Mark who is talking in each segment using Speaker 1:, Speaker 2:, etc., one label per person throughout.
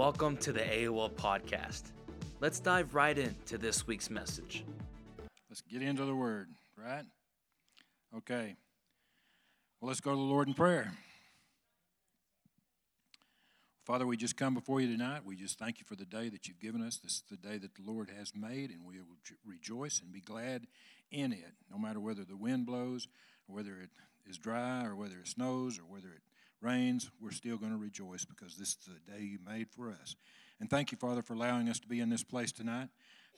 Speaker 1: Welcome to the AOL podcast. Let's dive right into this week's message.
Speaker 2: Let's get into the word, right? Okay. Well, let's go to the Lord in prayer. Father, we just come before you tonight. We just thank you for the day that you've given us. This is the day that the Lord has made, and we will rejoice and be glad in it, no matter whether the wind blows, or whether it is dry, or whether it snows, or whether it rains. We're still going to rejoice because this is the day you made for us. And thank you, Father, for allowing us to be in this place tonight.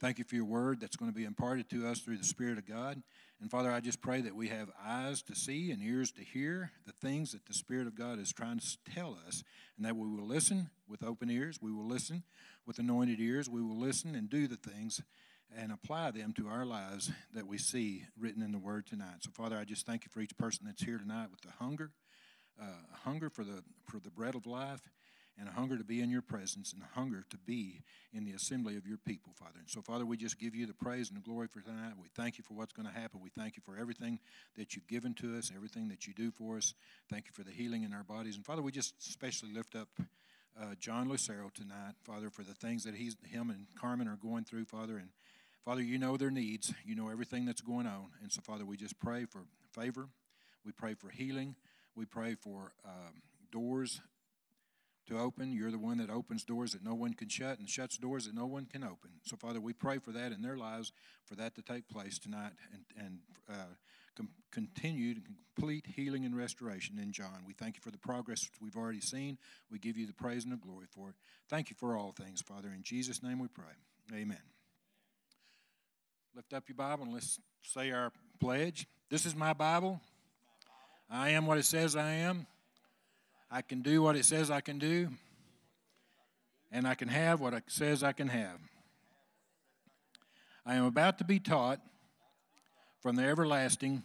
Speaker 2: Thank you for your word that's going to be imparted to us through the Spirit of God. And Father, I just pray that we have eyes to see and ears to hear the things that the Spirit of God is trying to tell us, and that we will listen with open ears. We will listen with anointed ears. We will listen and do the things and apply them to our lives that we see written in the Word tonight. So, Father, I just thank you for each person that's here tonight with the hunger, uh, hunger for the for the bread of life and a hunger to be in your presence and a hunger to be in the assembly of your people, Father. And so, Father, we just give you the praise and the glory for tonight. We thank you for what's going to happen. We thank you for everything that you've given to us, everything that you do for us. Thank you for the healing in our bodies. And, Father, we just especially lift up uh, John Lucero tonight, Father, for the things that he's, him and Carmen are going through, Father. And, Father, you know their needs. You know everything that's going on. And so, Father, we just pray for favor. We pray for healing. We pray for um, doors to open. You're the one that opens doors that no one can shut and shuts doors that no one can open. So, Father, we pray for that in their lives, for that to take place tonight and, and uh, com- continued complete healing and restoration in John. We thank you for the progress we've already seen. We give you the praise and the glory for it. Thank you for all things, Father. In Jesus' name we pray. Amen. Lift up your Bible and let's say our pledge. This is my Bible. I am what it says I am. I can do what it says I can do, and I can have what it says I can have. I am about to be taught from the everlasting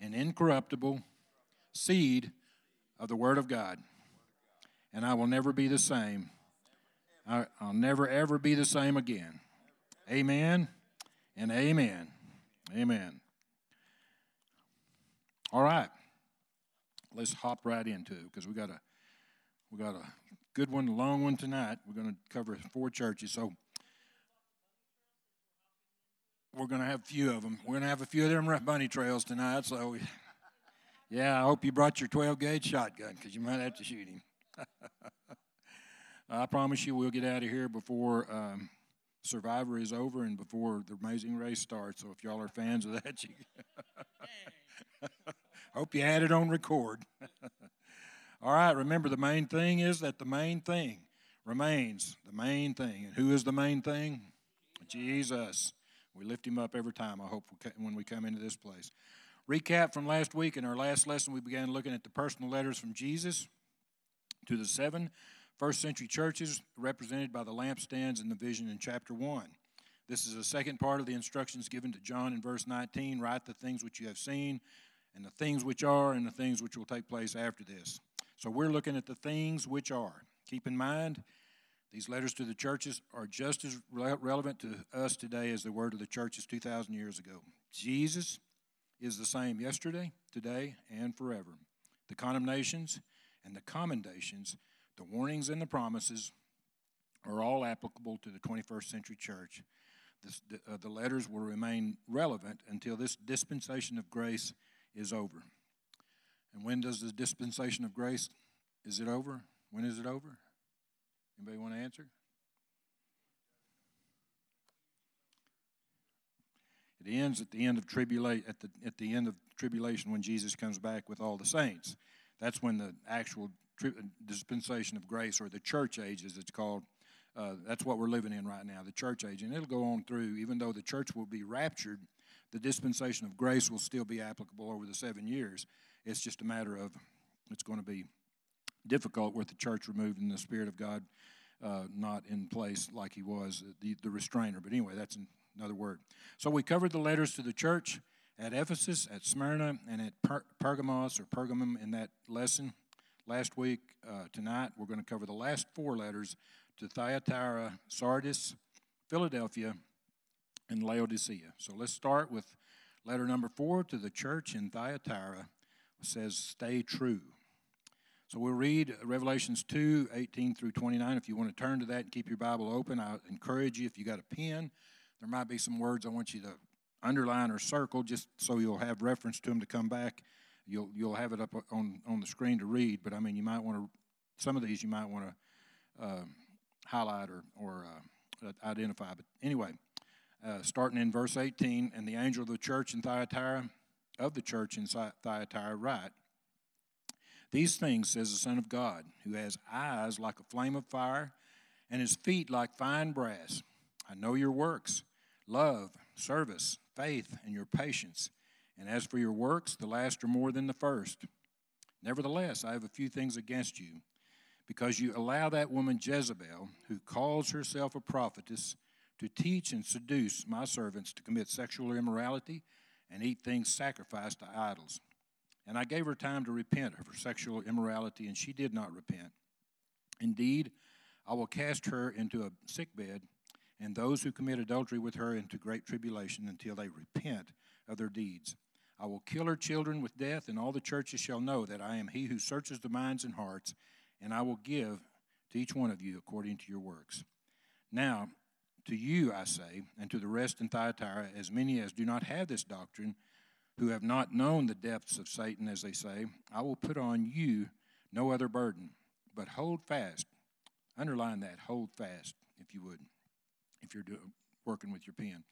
Speaker 2: and incorruptible seed of the Word of God, and I will never be the same. I, will never, ever be the same again. Amen and amen. Amen. All right let's hop right into it because we got a we got a good one, a long one tonight. We're going to cover four churches, so we're going to have a few of them. We're going to have a few of them bunny trails tonight. So, yeah, I hope you brought your 12 gauge shotgun because you might have to shoot him. I promise you, we'll get out of here before um, Survivor is over and before the Amazing Race starts. So, if y'all are fans of that, you. Hope you had it on record. All right, remember the main thing is that the main thing remains the main thing. And who is the main thing? Jesus. We lift him up every time, I hope, when we come into this place. Recap from last week. In our last lesson, we began looking at the personal letters from Jesus to the seven first century churches represented by the lampstands in the vision in chapter 1. This is the second part of the instructions given to John in verse 19 write the things which you have seen, and the things which are and the things which will take place after this. So we're looking at the things which are. Keep in mind, these letters to the churches are just as re- relevant to us today as the word of the churches 2,000 years ago. Jesus is the same yesterday, today, and forever. The condemnations and the commendations, the warnings and the promises are all applicable to the 21st century church. This, the, uh, the letters will remain relevant until this dispensation of grace is over. And when does the dispensation of grace is it over? When is it over? Anybody want to answer? It ends at the end of tribulation at the at the end of tribulation when Jesus comes back with all the saints. That's when the actual tri- dispensation of grace or the church age as it's called uh, that's what we're living in right now, the church age. And it'll go on through, even though the church will be raptured, the dispensation of grace will still be applicable over the seven years. It's just a matter of it's going to be difficult with the church removed and the Spirit of God uh, not in place like he was, the, the restrainer. But anyway, that's another word. So we covered the letters to the church at Ephesus, at Smyrna, and at per- Pergamos or Pergamum in that lesson last week. Uh, tonight, we're going to cover the last four letters to Thyatira, Sardis, Philadelphia, and Laodicea. So let's start with letter number four to the church in Thyatira. It says, Stay true. So we'll read Revelations 2 18 through 29. If you want to turn to that and keep your Bible open, I encourage you, if you got a pen, there might be some words I want you to underline or circle just so you'll have reference to them to come back. You'll, you'll have it up on, on the screen to read, but I mean, you might want to, some of these you might want to uh, highlight or, or uh, identify. But anyway, uh, starting in verse 18, and the angel of the church in Thyatira, of the church in Thyatira, write, these things says the Son of God, who has eyes like a flame of fire and his feet like fine brass. I know your works, love, service, faith, and your patience. And as for your works, the last are more than the first. Nevertheless, I have a few things against you, because you allow that woman Jezebel, who calls herself a prophetess, to teach and seduce my servants to commit sexual immorality and eat things sacrificed to idols. And I gave her time to repent of her sexual immorality, and she did not repent. Indeed, I will cast her into a sick bed, and those who commit adultery with her into great tribulation until they repent of their deeds. I will kill her children with death, and all the churches shall know that I am he who searches the minds and hearts, and I will give to each one of you according to your works. Now, to you I say, and to the rest in Thyatira, as many as do not have this doctrine, who have not known the depths of Satan, as they say, I will put on you no other burden, but hold fast. Underline that, hold fast, if you would, if you're working with your pen.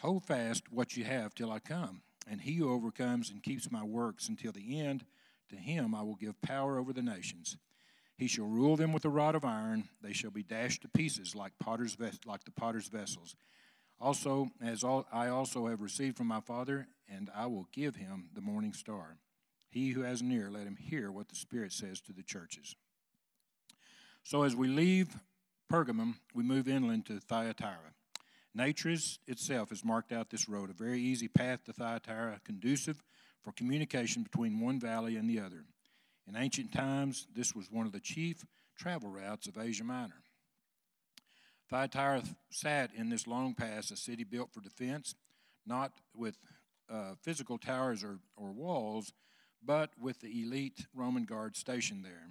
Speaker 2: Hold fast what you have till I come. And he who overcomes and keeps my works until the end, to him I will give power over the nations. He shall rule them with a rod of iron. They shall be dashed to pieces like potter's like the potter's vessels. Also, as all, I also have received from my Father, and I will give him the morning star. He who has an ear, let him hear what the Spirit says to the churches. So, as we leave Pergamum, we move inland to Thyatira. Nature itself has marked out this road, a very easy path to Thyatira, conducive for communication between one valley and the other. In ancient times, this was one of the chief travel routes of Asia Minor. Thyatira sat in this long pass, a city built for defense, not with uh, physical towers or, or walls, but with the elite Roman guard stationed there.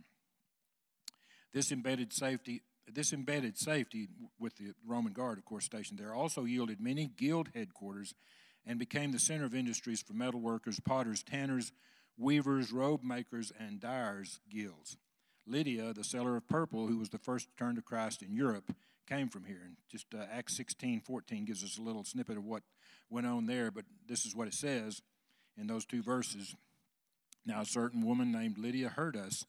Speaker 2: This embedded safety, this embedded safety with the Roman guard, of course, stationed there, also yielded many guild headquarters and became the center of industries for metalworkers, potters, tanners, weavers, robe makers, and dyers' guilds. Lydia, the seller of purple, who was the first to turn to Christ in Europe, came from here. And just uh, Acts 16 14 gives us a little snippet of what went on there, but this is what it says in those two verses. Now, a certain woman named Lydia heard us.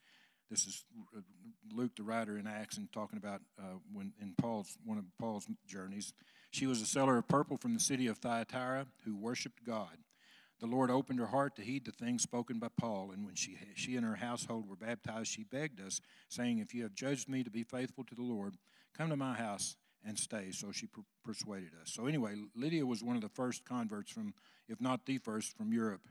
Speaker 2: This is uh, Luke, the writer in Acts, and talking about uh, when in Paul's one of Paul's journeys. She was a seller of purple from the city of Thyatira who worshipped God. The Lord opened her heart to heed the things spoken by Paul, and when she, she and her household were baptized, she begged us, saying, If you have judged me to be faithful to the Lord, Come to my house and stay. So she per- persuaded us. So, anyway, Lydia was one of the first converts from, if not the first, from Europe.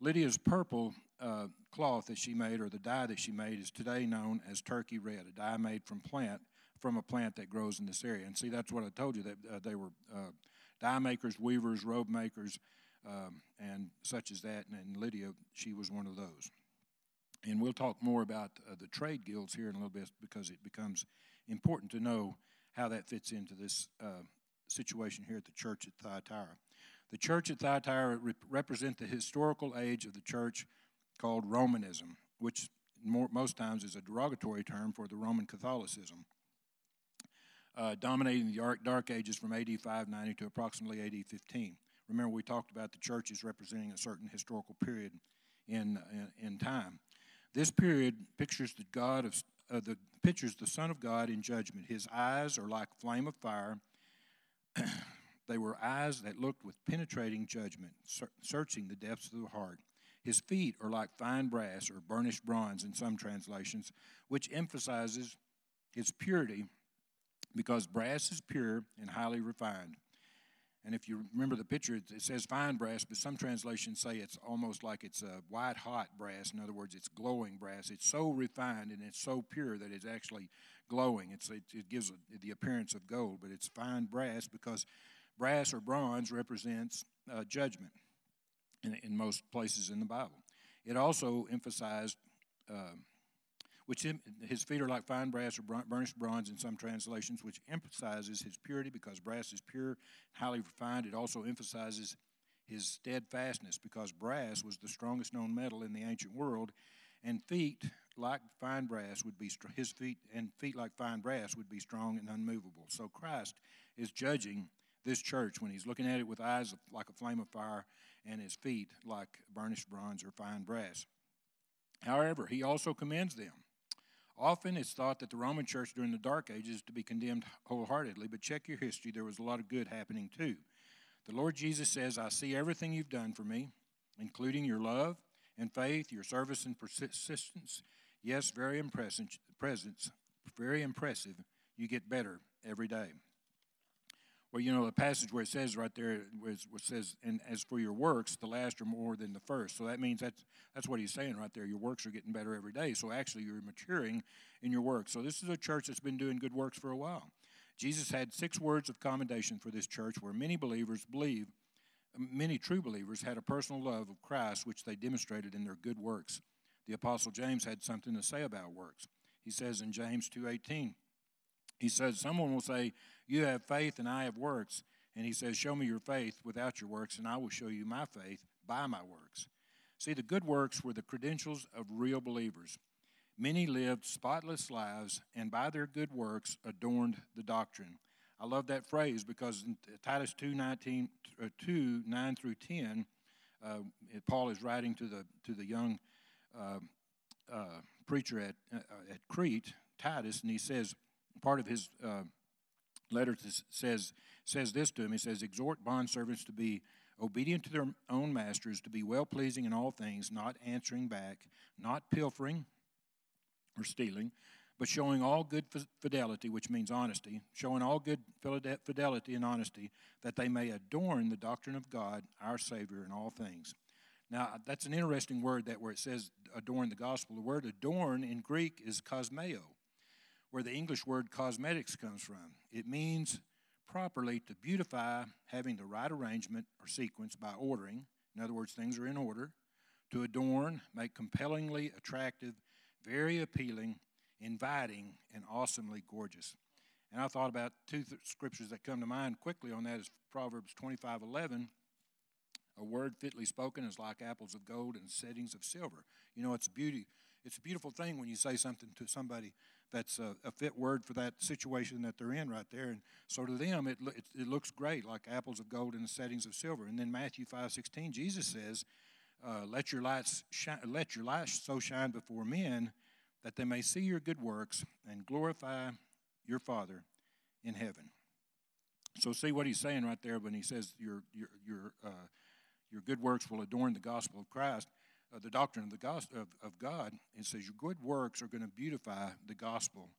Speaker 2: Lydia's purple uh, cloth that she made, or the dye that she made, is today known as turkey red, a dye made from plant from a plant that grows in this area. And see, that's what I told you that uh, they were uh, dye makers, weavers, robe makers, um, and such as that. And, and, Lydia, she was one of those. And we'll talk more about uh, the trade guilds here in a little bit because it becomes important to know how that fits into this uh, situation here at the church at Thyatira. The church at Thyatira rep- represent the historical age of the church called Romanism, which more, most times is a derogatory term for the Roman Catholicism, uh, dominating the dark, dark ages from AD 590 to approximately AD 15. Remember, we talked about the churches representing a certain historical period in, in, in time. This period pictures the God of uh, the pictures the Son of God in judgment. His eyes are like flame of fire. they were eyes that looked with penetrating judgment, searching the depths of the heart. His feet are like fine brass or burnished bronze in some translations, which emphasizes his purity because brass is pure and highly refined. And if you remember the picture, it says fine brass, but some translations say it's almost like it's a white hot brass. In other words, it's glowing brass. It's so refined and it's so pure that it's actually glowing. It's, it, it gives a, the appearance of gold, but it's fine brass because brass or bronze represents uh, judgment in, in most places in the Bible. It also emphasized uh, which his feet are like fine brass or burnished bronze in some translations, which emphasizes his purity because brass is pure, highly refined. It also emphasizes his steadfastness because brass was the strongest known metal in the ancient world, and feet like fine brass would be his feet and feet like fine brass would be strong and unmovable. So Christ is judging this church when he's looking at it with eyes like a flame of fire and his feet like burnished bronze or fine brass. However, he also commends them. Often it's thought that the Roman church during the Dark Ages is to be condemned wholeheartedly, but check your history. There was a lot of good happening too. The Lord Jesus says, I see everything you've done for me, including your love and faith, your service and persistence. Yes, very impressive, presence, very impressive. You get better every day. Well, you know, the passage where it says right there, it says, and as for your works, the last are more than the first. So that means that's, that's what he's saying right there. Your works are getting better every day. So actually, you're maturing in your work. So this is a church that's been doing good works for a while. Jesus had six words of commendation for this church where many believers believe, many true believers had a personal love of Christ, which they demonstrated in their good works. The Apostle James had something to say about works. He says in James 2.18, he says, Someone will say, You have faith and I have works. And he says, Show me your faith without your works, and I will show you my faith by my works. See, the good works were the credentials of real believers. Many lived spotless lives, and by their good works adorned the doctrine. I love that phrase because in Titus 2, 19, uh, 2 9 through 10, uh, Paul is writing to the, to the young uh, uh preacher at, uh, at Crete, Titus, and he says, part of his uh, letter says says this to him. He says, "Exhort bondservants to be obedient to their own masters, to be well pleasing in all things, not answering back, not pilfering or stealing." But showing all good fidelity, which means honesty, showing all good fidelity and honesty, that they may adorn the doctrine of God, our Savior, in all things. Now, that's an interesting word that where it says adorn the gospel. The word adorn in Greek is kosmeo where the English word cosmetics comes from. It means properly to beautify, having the right arrangement or sequence by ordering. In other words, things are in order. To adorn, make compellingly attractive, very appealing, inviting, and awesomely gorgeous. And I thought about two th- scriptures that come to mind quickly on that is Proverbs 25 11. A word fitly spoken is like apples of gold and settings of silver. You know, it's a beauty. It's a beautiful thing when you say something to somebody that's a, a, fit word for that situation that they're in right there. And so to them, it, it, it looks great, like apples of gold in the settings of silver. And then Matthew 5 16, Jesus says, uh, let, your lights shine, let your light so shine before men that they may see your good works and glorify your Father in heaven. So see what he's saying right there when he says your, your, your, uh, your good works will adorn the gospel of Christ uh, the doctrine of the gospel of, of God, it says your good works are going to beautify the gospel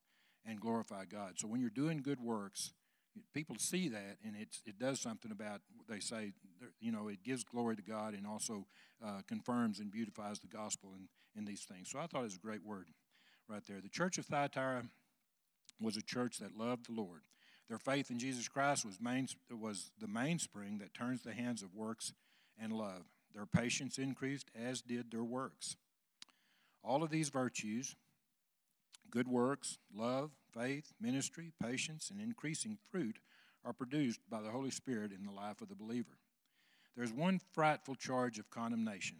Speaker 2: and glorify God. So when you're doing good works, people see that, and it's, it does something about. They say, you know, it gives glory to God and also uh, confirms and beautifies the gospel in, in these things. So I thought it was a great word right there. The church of Thyatira was a church that loved the Lord. Their faith in Jesus Christ was main, was the mainspring that turns the hands of works and love. Their patience increased, as did their works. All of these virtues good works, love, faith, ministry, patience, and increasing fruit are produced by the Holy Spirit in the life of the believer. There's one frightful charge of condemnation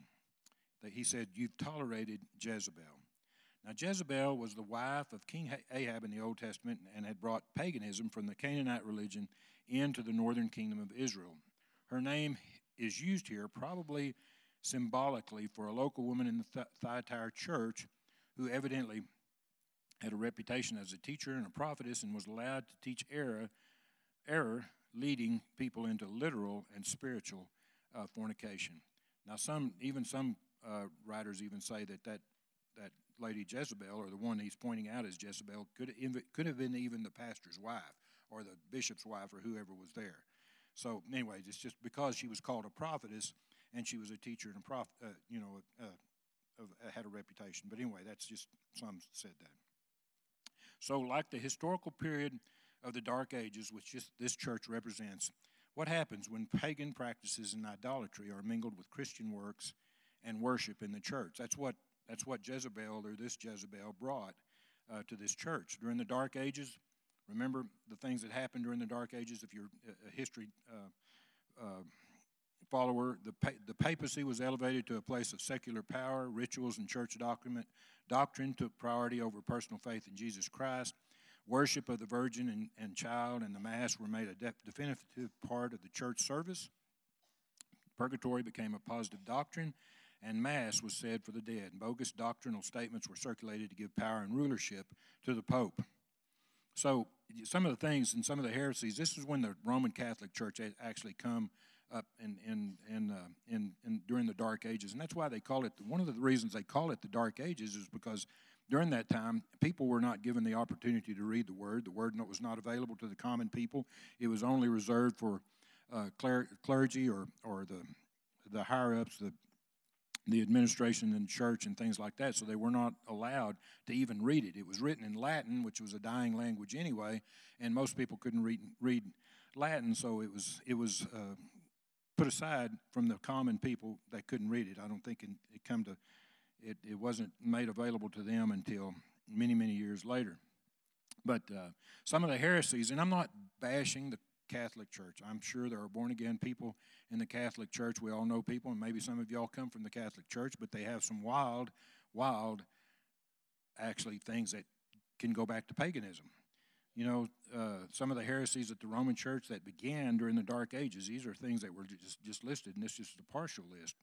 Speaker 2: that he said, You've tolerated Jezebel. Now, Jezebel was the wife of King Ahab in the Old Testament and had brought paganism from the Canaanite religion into the northern kingdom of Israel. Her name is used here probably symbolically for a local woman in the Thyatira church who evidently had a reputation as a teacher and a prophetess and was allowed to teach error, error leading people into literal and spiritual uh, fornication. Now, some even some uh, writers even say that, that that lady Jezebel, or the one he's pointing out as Jezebel, could could have been even the pastor's wife or the bishop's wife or whoever was there. So, anyway, it's just because she was called a prophetess and she was a teacher and a prof, uh, you know, uh, uh, had a reputation. But anyway, that's just some said that. So, like the historical period of the Dark Ages, which just this church represents, what happens when pagan practices and idolatry are mingled with Christian works and worship in the church? That's what That's what Jezebel or this Jezebel brought uh, to this church. During the Dark Ages, remember the things that happened during the Dark Ages? If you're a history uh, uh, follower, the, pa- the papacy was elevated to a place of secular power. Rituals and church document, doctrine took priority over personal faith in Jesus Christ. Worship of the Virgin and, and Child and the Mass were made a de- definitive part of the church service. Purgatory became a positive doctrine, and Mass was said for the dead. Bogus doctrinal statements were circulated to give power and rulership to the Pope. So, some of the things and some of the heresies, this is when the Roman Catholic Church actually come up in, in, in, uh, in, in, during the Dark Ages. And that's why they call it, one of the reasons they call it the Dark Ages is because during that time, people were not given the opportunity to read the Word. The Word was not available to the common people, it was only reserved for uh, clergy or, or the, the higher ups, the, the administration and church and things like that. So they were not allowed to even read it. It was written in Latin, which was a dying language anyway, and most people couldn't read, read Latin, so it was, it was uh, put aside from the common people that couldn't read it. I don't think it, it come to it, it wasn't made available to them until many, many years later. But uh, some of the heresies, and I'm not bashing the Catholic Church. I'm sure there are born again people in the Catholic Church. We all know people, and maybe some of y'all come from the Catholic Church, but they have some wild, wild, actually, things that can go back to paganism. You know, uh, some of the heresies at the Roman Church that began during the Dark Ages, these are things that were just, just listed, and this is just a partial list.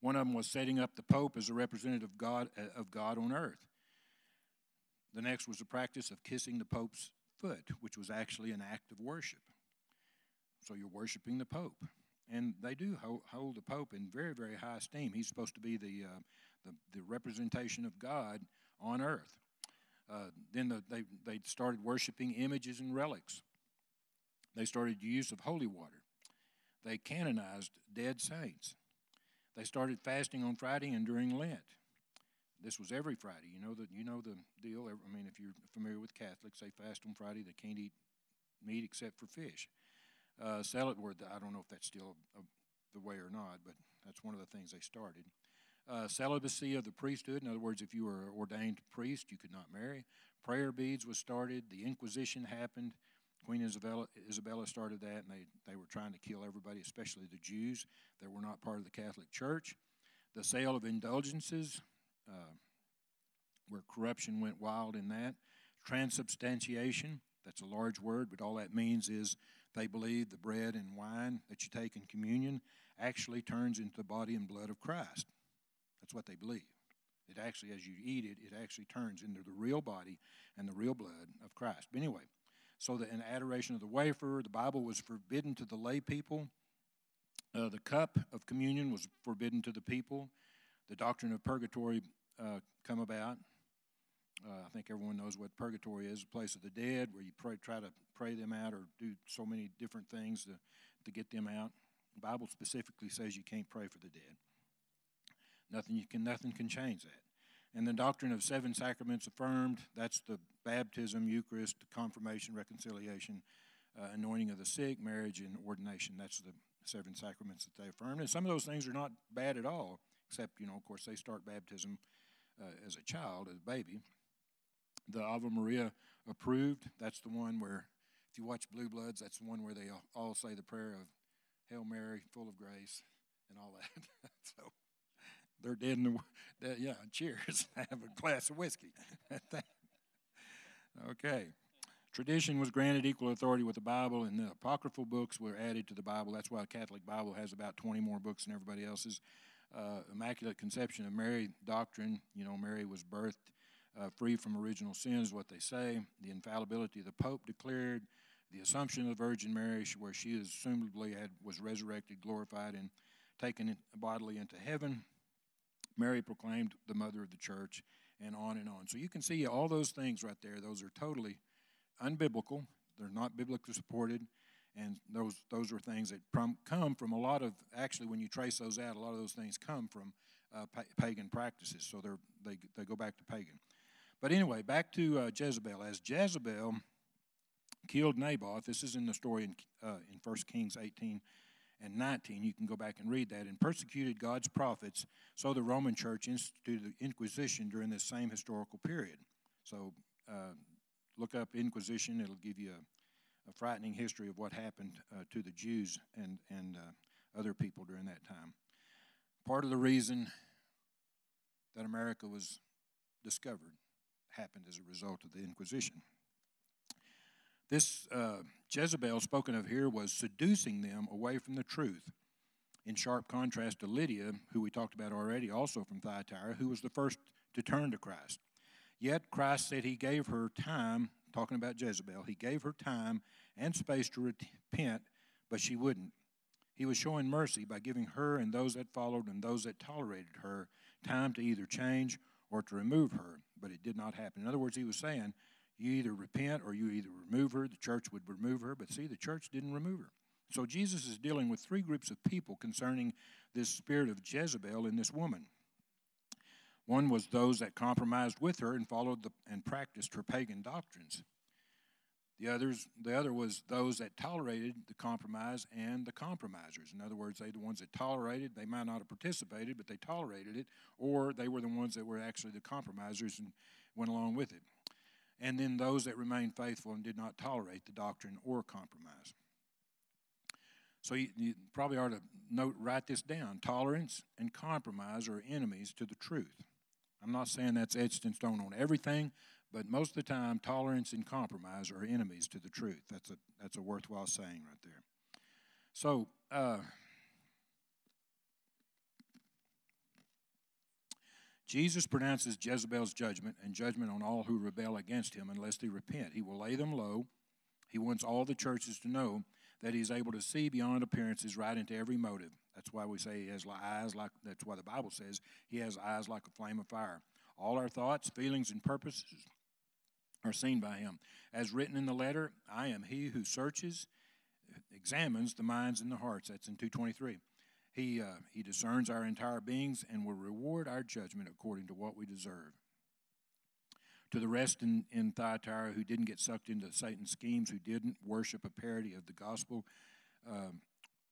Speaker 2: One of them was setting up the Pope as a representative God, uh, of God on earth. The next was the practice of kissing the Pope's foot, which was actually an act of worship. So you're worshiping the Pope. And they do hold the Pope in very, very high esteem. He's supposed to be the, uh, the, the, representation of God on earth. Uh, then the, they, they started worshiping images and relics. They started use of holy water. They canonized dead saints. They started fasting on Friday and during Lent. This was every Friday. You know the you know the deal. I mean, if you're familiar with Catholics, they fast on Friday. They can't eat meat except for fish. Uh, it word. I don't know if that's still a, the way or not, but that's one of the things they started. Uh, celibacy of the priesthood. In other words, if you were ordained priest, you could not marry. Prayer beads was started. The Inquisition happened. Queen Isabella, Isabella started that, and they, they were trying to kill everybody, especially the Jews that were not part of the Catholic Church. The sale of indulgences, uh, where corruption went wild in that. Transubstantiation, that's a large word, but all that means is they believe the bread and wine that you take in communion actually turns into the body and blood of Christ. That's what they believe. It actually, as you eat it, it actually turns into the real body and the real blood of Christ. But anyway, so that in adoration of the wafer, the Bible was forbidden to the lay people. Uh, the cup of communion was forbidden to the people. The doctrine of purgatory uh, come about. Uh, I think everyone knows what purgatory is, a place of the dead where you pray, try to pray them out or do so many different things to, to get them out. The Bible specifically says you can't pray for the dead. Nothing, you can, nothing can change that. And the doctrine of seven sacraments affirmed that's the baptism, Eucharist, confirmation, reconciliation, uh, anointing of the sick, marriage, and ordination. That's the seven sacraments that they affirmed. And some of those things are not bad at all, except, you know, of course, they start baptism uh, as a child, as a baby. The Ave Maria approved, that's the one where, if you watch Blue Bloods, that's the one where they all say the prayer of Hail Mary, full of grace, and all that. so they're dead in the, yeah, cheers. Have a glass of whiskey. okay. Tradition was granted equal authority with the Bible, and the apocryphal books were added to the Bible. That's why the Catholic Bible has about 20 more books than everybody else's. Uh, Immaculate Conception of Mary doctrine, you know, Mary was birthed uh, free from original sin, is what they say. The infallibility of the Pope declared. The Assumption of the Virgin Mary, where she assumably had, was resurrected, glorified, and taken bodily into heaven. Mary proclaimed the mother of the church, and on and on. So you can see all those things right there. Those are totally unbiblical. They're not biblically supported, and those those are things that come from a lot of. Actually, when you trace those out, a lot of those things come from uh, pa- pagan practices. So they're they they go back to pagan. But anyway, back to uh, Jezebel. As Jezebel killed Naboth, this is in the story in uh, in 1 Kings 18 and 19. You can go back and read that. And persecuted God's prophets, so the Roman Church instituted the Inquisition during this same historical period. So uh, look up Inquisition, it'll give you a, a frightening history of what happened uh, to the Jews and, and uh, other people during that time. Part of the reason that America was discovered happened as a result of the Inquisition. This uh, Jezebel spoken of here was seducing them away from the truth, in sharp contrast to Lydia, who we talked about already, also from Thyatira, who was the first to turn to Christ. Yet Christ said he gave her time, talking about Jezebel, he gave her time and space to repent, but she wouldn't. He was showing mercy by giving her and those that followed and those that tolerated her time to either change or to remove her, but it did not happen. In other words, he was saying, you either repent or you either remove her. The church would remove her, but see, the church didn't remove her. So Jesus is dealing with three groups of people concerning this spirit of Jezebel in this woman. One was those that compromised with her and followed the, and practiced her pagan doctrines. The others, the other was those that tolerated the compromise and the compromisers. In other words, they the ones that tolerated. They might not have participated, but they tolerated it, or they were the ones that were actually the compromisers and went along with it and then those that remained faithful and did not tolerate the doctrine or compromise. So you, you, probably ought to note, write this down. Tolerance and compromise are enemies to the truth. I'm not saying that's etched in stone on everything, but most of the time, tolerance and compromise are enemies to the truth. That's a that's a worthwhile saying right there. So. Uh, Jesus pronounces Jezebel's judgment and judgment on all who rebel against him unless they repent. He will lay them low. He wants all the churches to know that he's able to see beyond appearances right into every motive. That's why we say he has eyes like, that's why the Bible says he has eyes like a flame of fire. All our thoughts, feelings, and purposes are seen by him. As written in the letter, I am he who searches, examines the minds and the hearts. That's in 223. He, uh, he discerns our entire beings and will reward our judgment according to what we deserve. To the rest in, in Thyatira who didn't get sucked into Satan's schemes, who didn't worship a parody of the gospel, um,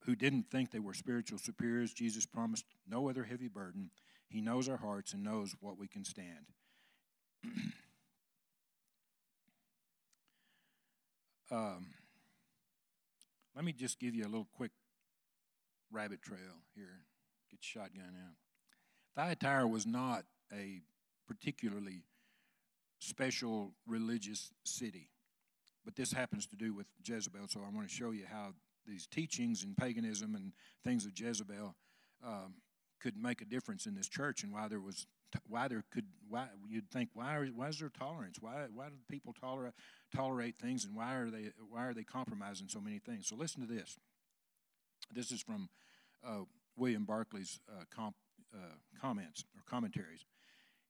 Speaker 2: who didn't think they were spiritual superiors, Jesus promised no other heavy burden. He knows our hearts and knows what we can stand. um, let me just give you a little quick rabbit trail here. Get your shotgun out. Thyatira was not a particularly special religious city, but this happens to do with Jezebel. So I want to show you how these teachings and paganism and things of Jezebel um, could make a difference in this church and why there was why there could why you'd think why are, why is there tolerance why why do people tolerate tolerate things and why are they why are they compromising so many things so listen to this this is from uh, William Barclay's uh, comp, uh, comments or commentaries.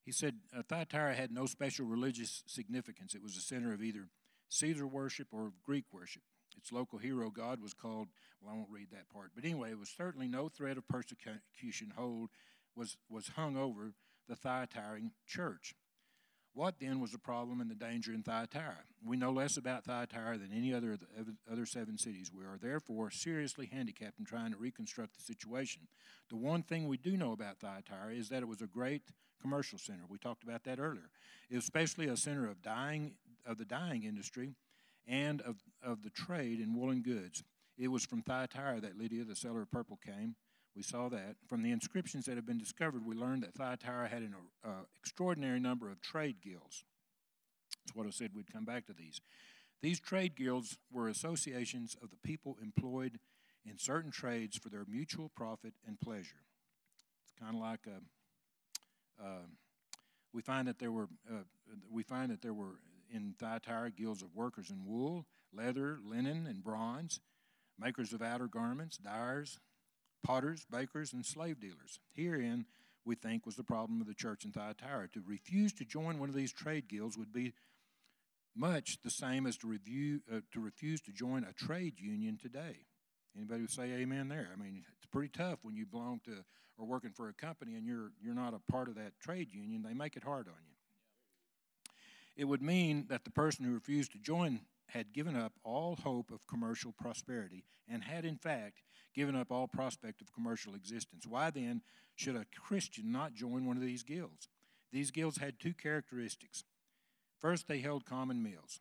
Speaker 2: He said Thyatira had no special religious significance. It was a center of either Caesar worship or Greek worship. Its local hero god was called, well, I won't read that part. But anyway, it was certainly no threat of persecution hold was, was hung over the Thyatiran church. What then was the problem and the danger in Thyatira? We know less about Thyatira than any other other seven cities. We are therefore seriously handicapped in trying to reconstruct the situation. The one thing we do know about Thyatira is that it was a great commercial center. We talked about that earlier. It was especially a center of dyeing of the dyeing industry and of, of the trade in woolen goods. It was from Thyatira that Lydia, the seller of purple, came. We saw that. From the inscriptions that have been discovered, we learned that Thyatira had an uh, extraordinary number of trade guilds. That's what I said we'd come back to these. These trade guilds were associations of the people employed in certain trades for their mutual profit and pleasure. It's kind of like a, uh, we find that there were uh, we find that there were in Thyatira guilds of workers in wool, leather, linen, and bronze, makers of outer garments, dyers, potters, bakers, and slave dealers. Herein, we think, was the problem of the church in Thyatira. To refuse to join one of these trade guilds would be much the same as to, review, uh, to refuse to join a trade union today. Anybody would say amen there? I mean, it's pretty tough when you belong to or working for a company and you're you're not a part of that trade union. They make it hard on you. It would mean that the person who refused to join had given up all hope of commercial prosperity and had in fact given up all prospect of commercial existence. Why then should a Christian not join one of these guilds? These guilds had two characteristics. First, they held common meals.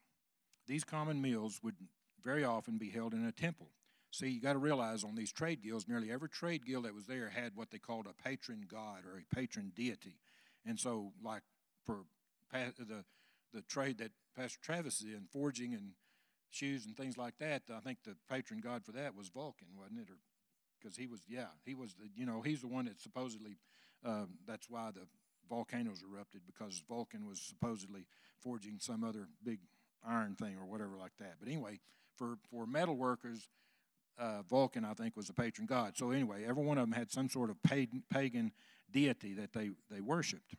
Speaker 2: These common meals would very often be held in a temple. See, you got to realize on these trade guilds, nearly every trade guild that was there had what they called a patron god or a patron deity. And so, like for the the trade that Pastor Travis is in, forging and shoes and things like that, I think the patron god for that was Vulcan, wasn't it? Because he was, yeah, he was the, you know, he's the one that supposedly, uh, that's why the volcanoes erupted because Vulcan was supposedly forging some other big iron thing or whatever like that. But anyway, for for metal workers, uh, Vulcan I think was a patron god. So anyway, every one of them had some sort of pagan, pagan deity that they they worshipped.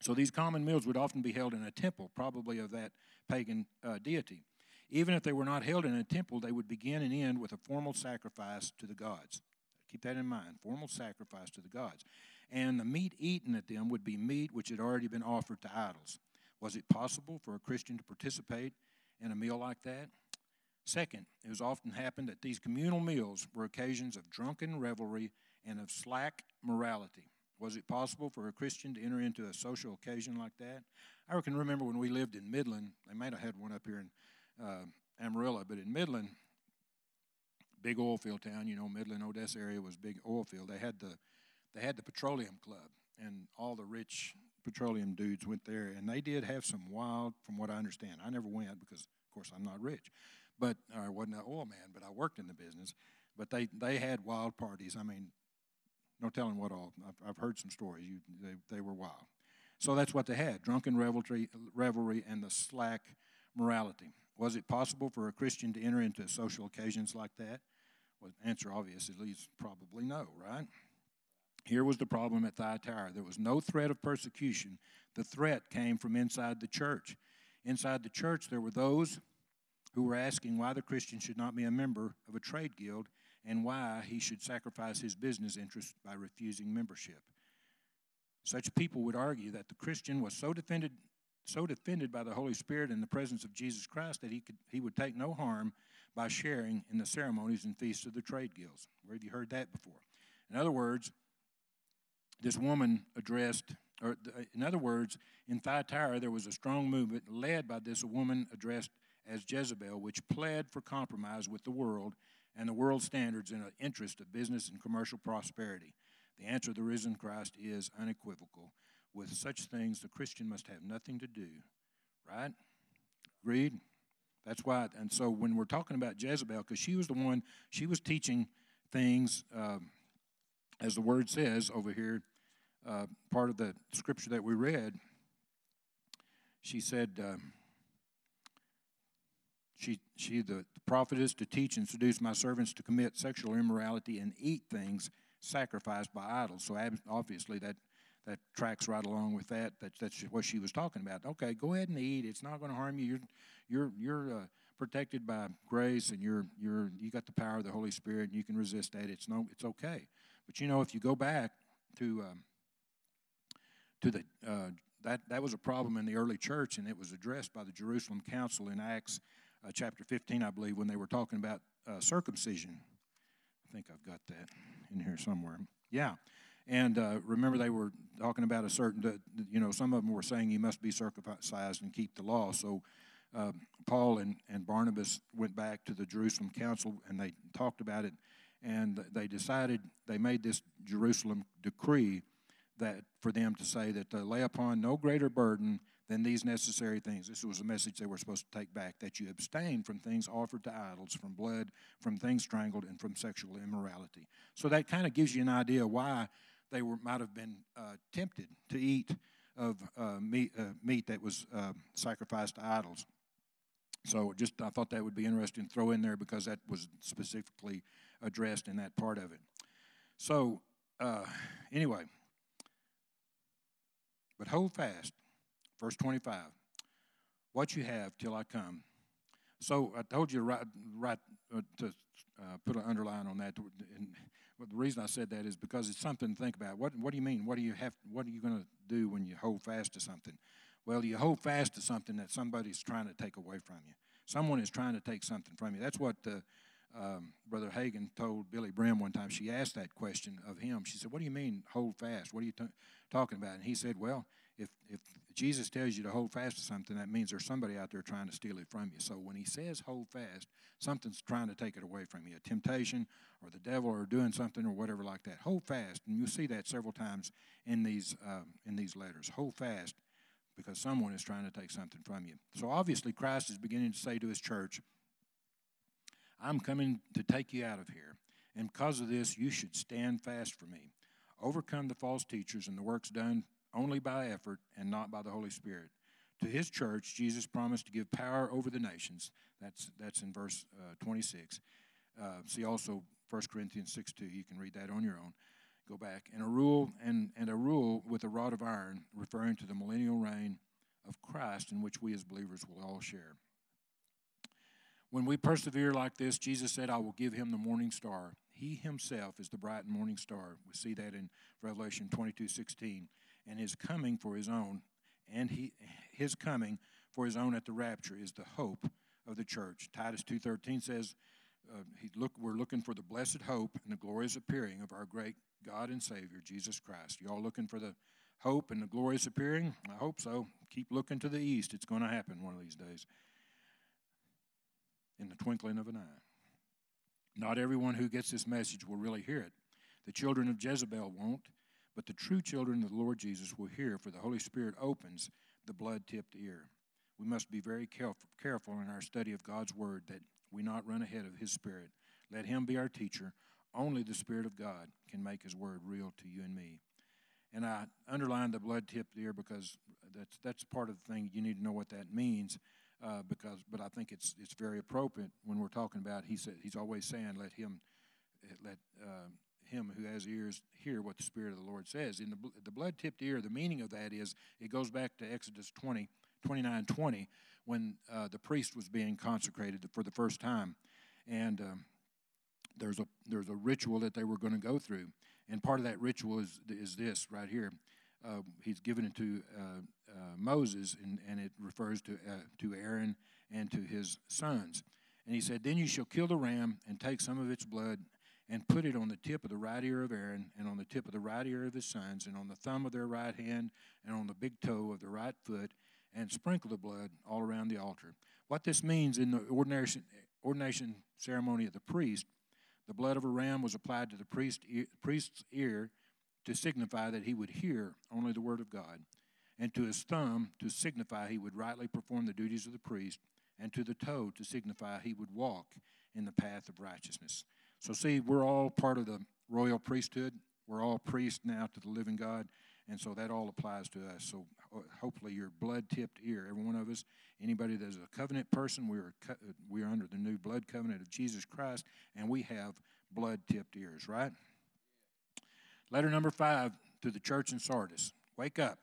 Speaker 2: So these common meals would often be held in a temple, probably of that pagan uh, deity. Even if they were not held in a temple, they would begin and end with a formal sacrifice to the gods. Keep that in mind formal sacrifice to the gods. And the meat eaten at them would be meat which had already been offered to idols. Was it possible for a Christian to participate in a meal like that? Second, it was often happened that these communal meals were occasions of drunken revelry and of slack morality. Was it possible for a Christian to enter into a social occasion like that? I can remember when we lived in Midland. They might have had one up here in uh, Amarillo, but in Midland, big oil field town. You know, Midland, Odessa area was big oil field. They had the they had the petroleum club, and all the rich petroleum dudes went there, and they did have some wild, from what I understand. I never went because, of course, I'm not rich, but I wasn't an oil man, but I worked in the business. But they they had wild parties. I mean, no telling what all. I've, I've heard some stories. You, they, they were wild. So that's what they had drunken revelry, revelry and the slack morality. Was it possible for a Christian to enter into social occasions like that? Well, answer obvious, at least probably no, right? Here was the problem at Thyatira. There was no threat of persecution. The threat came from inside the church. Inside the church, there were those who were asking why the Christian should not be a member of a trade guild and why he should sacrifice his business interests by refusing membership. Such people would argue that the Christian was so defended, so defended by the Holy Spirit in the presence of Jesus Christ that he, could, he would take no harm by sharing in the ceremonies and feasts of the trade guilds. Where have you heard that before? In other words, this woman addressed, or in other words, in Thyatira there was a strong movement led by this woman addressed as Jezebel, which pled for compromise with the world and the world standards in the interest of business and commercial prosperity? The answer of the risen Christ is unequivocal. With such things, the Christian must have nothing to do. Right? Agreed? That's why. And so when we're talking about Jezebel, because she was the one, she was teaching things, um, as the word says over here, uh, part of the scripture that we read. She said, um, she, she the, the prophet is to teach and seduce my servants to commit sexual immorality and eat things sacrificed by idols. So obviously that that tracks right along with that. That's that's what she was talking about. Okay, go ahead and eat. It's not going to harm you. You're you're you're uh, protected by grace, and you're you're you got the power of the Holy Spirit, and you can resist that. It's no, it's okay. But you know, if you go back to um, to the uh, that that was a problem in the early church, and it was addressed by the Jerusalem Council in Acts uh, chapter 15, I believe, when they were talking about uh, circumcision. I think I've got that in here somewhere. Yeah. And uh, remember, they were talking about a certain, you know, some of them were saying you must be circumcised and keep the law. So uh, Paul and, and Barnabas went back to the Jerusalem council and they talked about it. And they decided, they made this Jerusalem decree that for them to say that to lay upon no greater burden than these necessary things. This was a message they were supposed to take back that you abstain from things offered to idols, from blood, from things strangled, and from sexual immorality. So that kind of gives you an idea why they were, might have been uh, tempted to eat of uh, meat, uh, meat that was uh, sacrificed to idols. So just I thought that would be interesting to throw in there because that was specifically addressed in that part of it. So uh, anyway, but hold fast Verse 25. What you have till I come. So I told you to write, write uh, to uh, put an underline on that. And the reason I said that is because it's something to think about. What, what do you mean? What do you have? What are you going to do when you hold fast to something? Well, you hold fast to something that somebody's trying to take away from you. Someone is trying to take something from you. That's what uh, um, Brother Hagin told Billye Brim one time, she asked that question of him. She said, What do you mean, hold fast? What are you t- talking about? And he said, Well, if, if Jesus tells you to hold fast to something, that means there's somebody out there trying to steal it from you. So when he says hold fast, something's trying to take it away from you a temptation or the devil or doing something or whatever like that. Hold fast. And you'll see that several times in these, um, in these letters. Hold fast because someone is trying to take something from you. So obviously, Christ is beginning to say to his church, I'm coming to take you out of here. And because of this, you should stand fast for me. Overcome the false teachers and the works done only by effort and not by the Holy Spirit. To his church, Jesus promised to give power over the nations. That's, that's in verse uh, 26. Uh, see also 1 Corinthians 6 2. You can read that on your own. Go back. And a rule and, and a rule with a rod of iron, referring to the millennial reign of Christ, in which we as believers will all share. When we persevere like this, Jesus said, I will give him the morning star. He himself is the bright morning star. We see that in Revelation 22 16. And his coming for his own, and he, his coming for his own at the rapture is the hope of the church. Titus 2.13 says, uh, he look, we're looking for the blessed hope and the glorious appearing of our great God and Savior, Jesus Christ. Y'all looking for the hope and the glorious appearing? I hope so. Keep looking to the east. It's going to happen one of these days in the twinkling of an eye. Not everyone who gets this message will really hear it. The children of Jezebel won't, but the true children of the Lord Jesus will hear, for the Holy Spirit opens the blood tipped ear. We must be very careful in our study of God's Word that we not run ahead of His Spirit. Let Him be our teacher. Only the Spirit of God can make His Word real to you and me. And I underlined the blood tipped ear because that's, that's part of the thing. You need to know what that means uh, because, but I think it's it's very appropriate when we're talking about. He said he's always saying, "Let him, let uh, him who has ears hear what the Spirit of the Lord says." In the the blood tipped ear, the meaning of that is it goes back to Exodus 20, 29, 20, when uh, the priest was being consecrated for the first time, and um, there's a there's a ritual that they were going to go through, and part of that ritual is is this right here. Uh, he's given it to uh, uh, Moses, and, and it refers to, uh, to Aaron and to his sons. And he said, Then you shall kill the ram and take some of its blood and put it on the tip of the right ear of Aaron and on the tip of the right ear of his sons and on the thumb of their right hand and on the big toe of the right foot and sprinkle the blood all around the altar. What this means in the ordination, ordination ceremony of the priest, the blood of a ram was applied to the priest, priest's ear to signify that he would hear only the word of God and to his thumb to signify he would rightly perform the duties of the priest, and to the toe to signify he would walk in the path of righteousness. So, see, we're all part of the royal priesthood. We're all priests now to the living God, and so that all applies to us. So, uh, hopefully, your blood tipped ear, every one of us, anybody that's a covenant person, we are, co- we are under the new blood covenant of Jesus Christ, and we have blood tipped ears, right? Letter number five to the church in Sardis Wake up.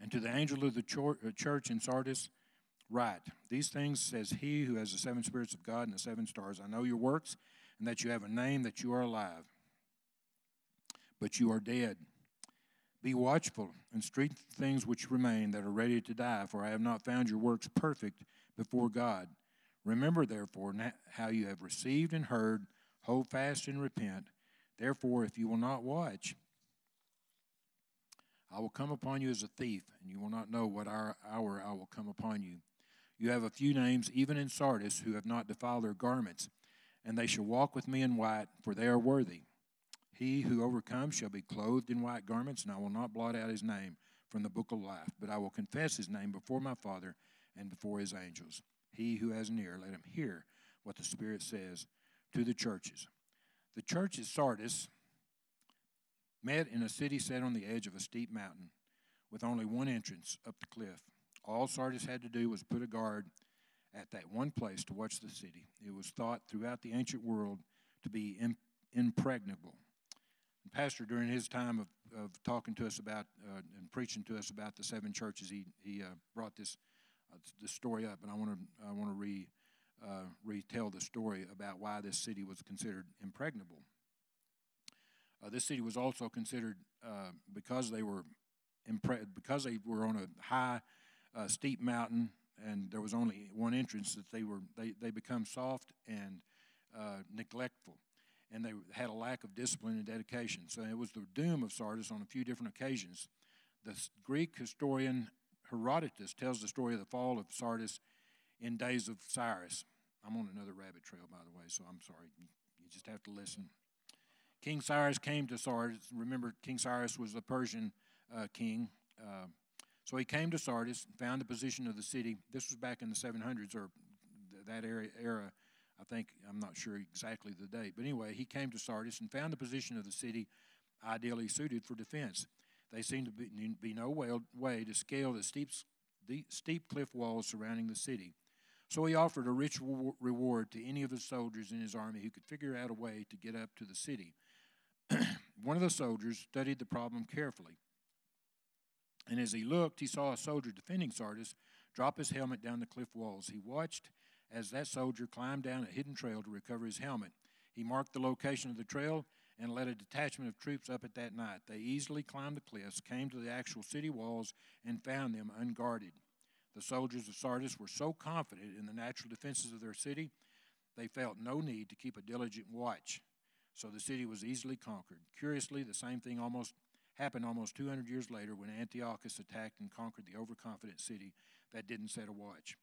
Speaker 2: And to the angel of the uh, church in Sardis, write These things says he who has the seven spirits of God and the seven stars. I know your works, and that you have a name, that you are alive, but you are dead. Be watchful and strengthen things which remain that are ready to die, for I have not found your works perfect before God. Remember, therefore, how you have received and heard, hold fast and repent. Therefore, if you will not watch, I will come upon you as a thief, and you will not know what hour I will come upon you. You have a few names, even in Sardis, who have not defiled their garments, and they shall walk with me in white, for they are worthy. He who overcomes shall be clothed in white garments, and I will not blot out his name from the book of life, but I will confess his name before my Father and before his angels. He who has an ear, let him hear what the Spirit says to the churches. The church at Sardis met in a city set on the edge of a steep mountain with only one entrance up the cliff. All Sardis had to do was put a guard at that one place to watch the city. It was thought throughout the ancient world to be impregnable. And Pastor, during his time of, of talking to us about uh, and preaching to us about the seven churches, he, he uh, brought this, uh, this story up, and I want to I want to re, uh, retell the story about why this city was considered impregnable. Uh, this city was also considered uh, because they were impre- because they were on a high, uh, steep mountain and there was only one entrance that they were they, they become soft and uh, neglectful. And they had a lack of discipline and dedication. So it was the doom of sardis on a few different occasions. The greek historian herodotus tells the story of the fall of sardis in days of cyrus. I'm on another rabbit trail by the way so i'm sorry. You, you just have to listen. King cyrus came to sardis. Remember king cyrus was the persian uh, king uh, so he came to Sardis found the position of the city. This was back in the 700s or that era. I think, I'm not sure exactly the date. But anyway, he came to Sardis and found the position of the city ideally suited for defense. They seemed to be, be no way, way to scale the steep, the steep cliff walls surrounding the city. So he offered a rich reward to any of the soldiers in his army who could figure out a way to get up to the city. One of the soldiers studied the problem carefully. And as he looked, he saw a soldier defending Sardis drop his helmet down the cliff walls. He watched as that soldier climbed down a hidden trail to recover his helmet. He marked the location of the trail and led a detachment of troops up it that night. They easily climbed the cliffs, came to the actual city walls, and found them unguarded. The soldiers of Sardis were so confident in the natural defenses of their city, they felt no need to keep a diligent watch. So the city was easily conquered. Curiously, the same thing almost happened almost 200 years later when Antiochus attacked and conquered the overconfident city that didn't set a watch.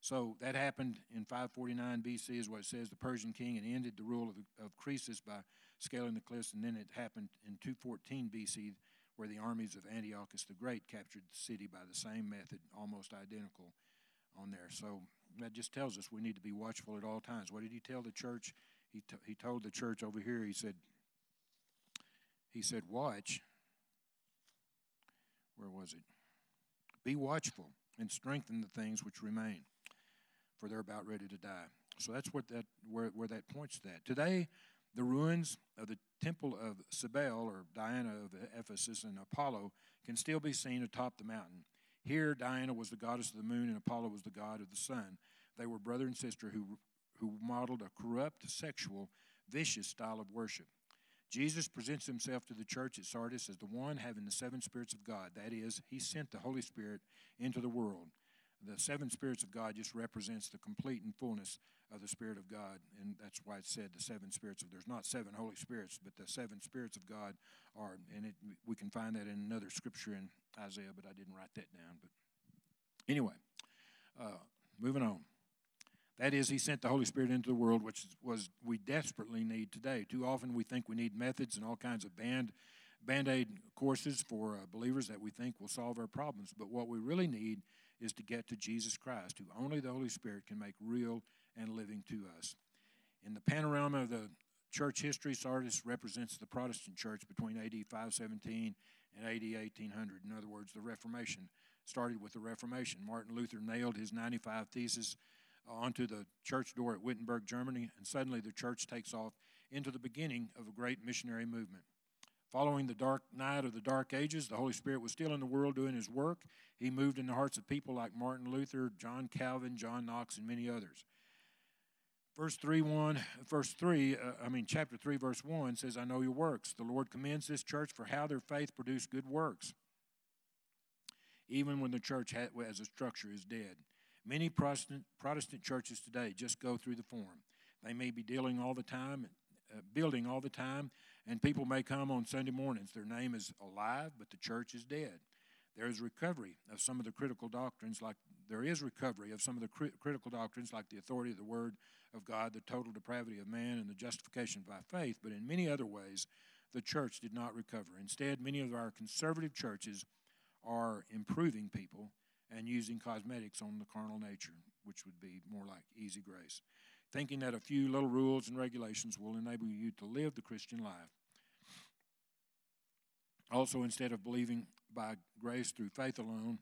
Speaker 2: So that happened in 549 BC, is what it says, the Persian king, and ended the rule of, of Croesus by scaling the cliffs. And then it happened in 214 BC, where the armies of Antiochus the Great captured the city by the same method, almost identical on there. So that just tells us we need to be watchful at all times. What did he tell the church? He, t- he told the church over here, he said, he said, watch where was it? Be watchful and strengthen the things which remain, for they're about ready to die. So that's what that where, where that points to that. Today, the ruins of the temple of Cybele or Diana of Ephesus and Apollo can still be seen atop the mountain. Here, Diana was the goddess of the moon and Apollo was the god of the sun. They were brother and sister who, who modeled a corrupt, sexual, vicious style of worship. Jesus presents himself to the church at Sardis as the one having the seven spirits of God. That is, he sent the Holy Spirit into the world. The seven spirits of God just represents the complete and fullness of the Spirit of God. And that's why it said the seven spirits of there's not seven Holy Spirits, but the seven spirits of God are and it we can find that in another scripture in Isaiah, but I didn't write that down. But anyway, uh, moving on. That is, he sent the Holy Spirit into the world, which was we desperately need today. Too often we think we need methods and all kinds of band band-aid courses for uh, believers that we think will solve our problems. But what we really need is to get to Jesus Christ, who only the Holy Spirit can make real and living to us. In the panorama of the church history, Sardis represents the Protestant church between AD 517 and AD 1800. In other words, the Reformation started with the Reformation. Martin Luther nailed his 95 Theses onto the church door at Wittenberg, Germany, and suddenly the church takes off into the beginning of a great missionary movement. Following the dark night of the Dark Ages, the Holy Spirit was still in the world doing his work. He moved in the hearts of people like Martin Luther, John Calvin, John Knox, and many others. Verse 3 1, verse 3, uh, I mean, chapter 3, verse 1 says, I know your works. The Lord commends this church for how their faith produced good works, even when the church as a structure is dead. Many Protestant, Protestant churches today just go through the form. They may be dealing all the time, uh, building all the time, and people may come on Sunday mornings. Their name is alive, but the church is dead. There is recovery of some of the critical doctrines, like there is recovery of some of the cri- critical doctrines, like the authority of the Word of God, the total depravity of man, and the justification by faith. But in many other ways, the church did not recover. Instead, many of our conservative churches are improving people and using cosmetics on the carnal nature, which would be more like easy grace. Thinking that a few little rules and regulations will enable you to live the Christian life. Also, instead of believing by grace through faith alone,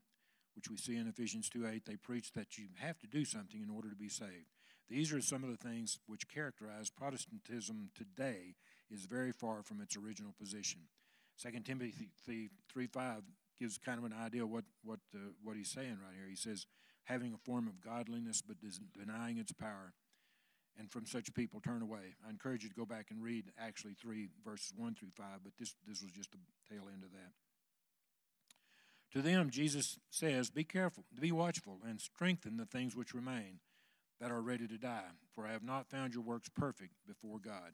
Speaker 2: which we see in Ephesians 2 8, they preach that you have to do something in order to be saved. These are some of the things which characterize Protestantism today is very far from its original position. 2 Timothy 3 5 gives kind of an idea what what uh, what he's saying right here. He says, having a form of godliness but denying its power, and from such people turn away. I encourage you to go back and read actually three verses one through five, but this this was just the tail end of that. To them, Jesus says, Be careful, be watchful, and strengthen the things which remain that are ready to die, for I have not found your works perfect before God.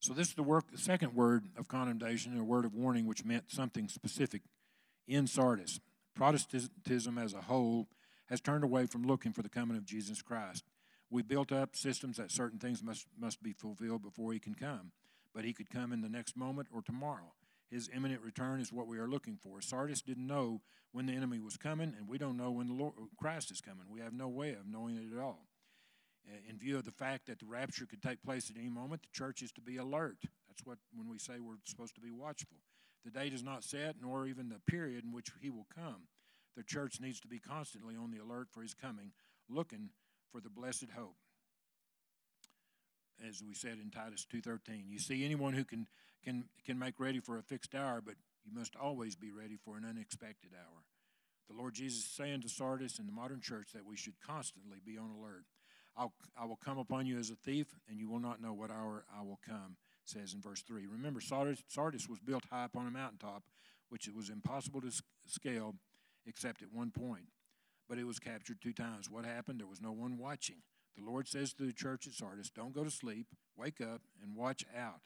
Speaker 2: So this is the work, the second word of condemnation, a word of warning, which meant something specific in Sardis. Protestantism as a whole has turned away from looking for the coming of Jesus Christ. We built up systems that certain things must, must be fulfilled before he can come, but he could come in the next moment or tomorrow. His imminent return is what we are looking for. Sardis didn't know when the enemy was coming, and we don't know when the Lord, Christ is coming. We have no way of knowing it at all. Uh, in view of the fact that the rapture could take place at any moment, the church is to be alert. That's what when we say we're supposed to be watchful. The date is not set, nor even the period in which he will come. The church needs to be constantly on the alert for his coming, looking for the blessed hope. As we said in Titus 2:13, you see anyone who can can can make ready for a fixed hour, but you must always be ready for an unexpected hour. The Lord Jesus is saying to Sardis and the modern church that we should constantly be on alert. I'll, I will come upon you as a thief, and you will not know what hour I will come, says in verse 3. Remember, Sardis, Sardis was built high upon a mountaintop, which it was impossible to scale except at one point. But it was captured two times. What happened? There was no one watching. The Lord says to the church at Sardis, Don't go to sleep, wake up, and watch out.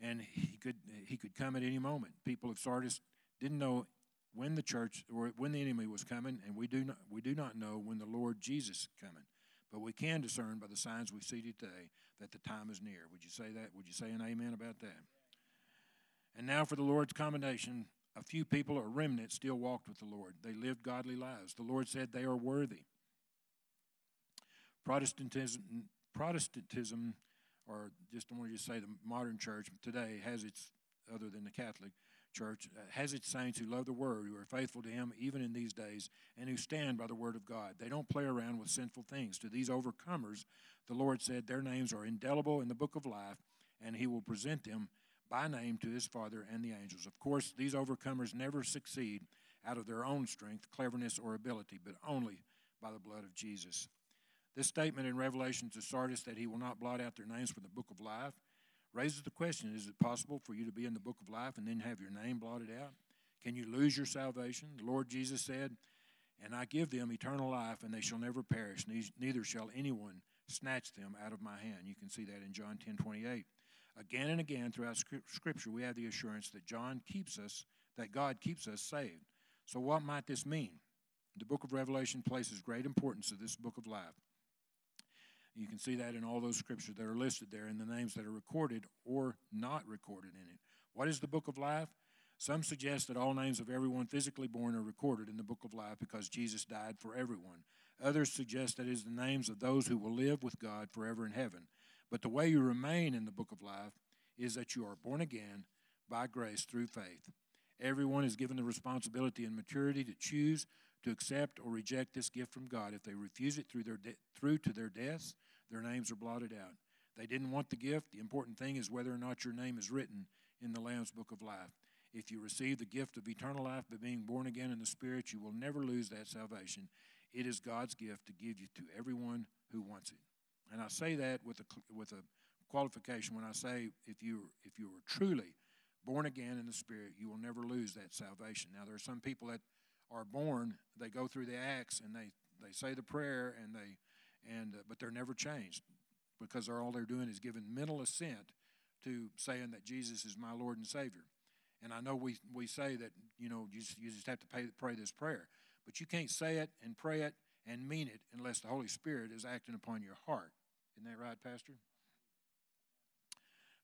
Speaker 2: And he could, he could come at any moment. People of Sardis didn't know when the church or when the enemy was coming, and we do not, we do not know when the Lord Jesus is coming. But we can discern by the signs we see today that the time is near. Would you say that? Would you say an amen about that? And now for the Lord's commendation. A few people, or remnant, still walked with the Lord. They lived godly lives. The Lord said they are worthy. Protestantism, Protestantism, or just I want to just say the modern church today has its, other than the Catholic, church uh, has its saints who love the word, who are faithful to him even in these days, and who stand by the word of God. They don't play around with sinful things. To these overcomers, the Lord said their names are indelible in the book of life, and he will present them by name to his Father and the angels. Of course, these overcomers never succeed out of their own strength, cleverness, or ability, but only by the blood of Jesus. This statement in Revelation to Sardis that he will not blot out their names from the book of life raises the question is it possible for you to be in the book of life and then have your name blotted out? Can you lose your salvation? The Lord Jesus said, And I give them eternal life, and they shall never perish, neither shall anyone snatch them out of my hand. You can see that in John 10 28. Again and again throughout Scripture, we have the assurance that John keeps us, that God keeps us saved. So, what might this mean? The book of Revelation places great importance to this book of life. You can see that in all those scriptures that are listed there and the names that are recorded or not recorded in it. What is the book of life? Some suggest that all names of everyone physically born are recorded in the book of life because Jesus died for everyone. Others suggest that it is the names of those who will live with God forever in heaven. But the way you remain in the book of life is that you are born again by grace through faith. Everyone is given the responsibility and maturity to choose to accept or reject this gift from God. If they refuse it through, their de- through to their deaths, their names are blotted out. They didn't want the gift. The important thing is whether or not your name is written in the Lamb's Book of Life. If you receive the gift of eternal life by being born again in the Spirit, you will never lose that salvation. It is God's gift to give you to everyone who wants it. And I say that with a, with a qualification when I say if you, if you are truly born again in the Spirit, you will never lose that salvation. Now, there are some people that are born, they go through the acts and they, they say the prayer and they and uh, but they're never changed because they're, all they're doing is giving mental assent to saying that Jesus is my Lord and Savior. And I know we, we say that, you know, you just, you just have to pay, pray this prayer. But you can't say it and pray it and mean it unless the Holy Spirit is acting upon your heart. Isn't that right, Pastor?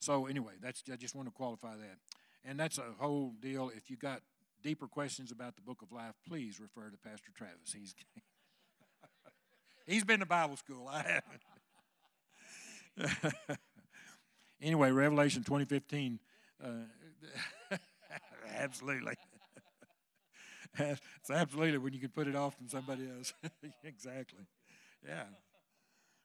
Speaker 2: So anyway, that's I just want to qualify that. And that's a whole deal. If you got deeper questions about the book of life, please refer to Pastor Travis. He's He's been to Bible school. I haven't. anyway, Revelation 2015. Uh, absolutely. it's absolutely when you can put it off from somebody else. exactly. Yeah.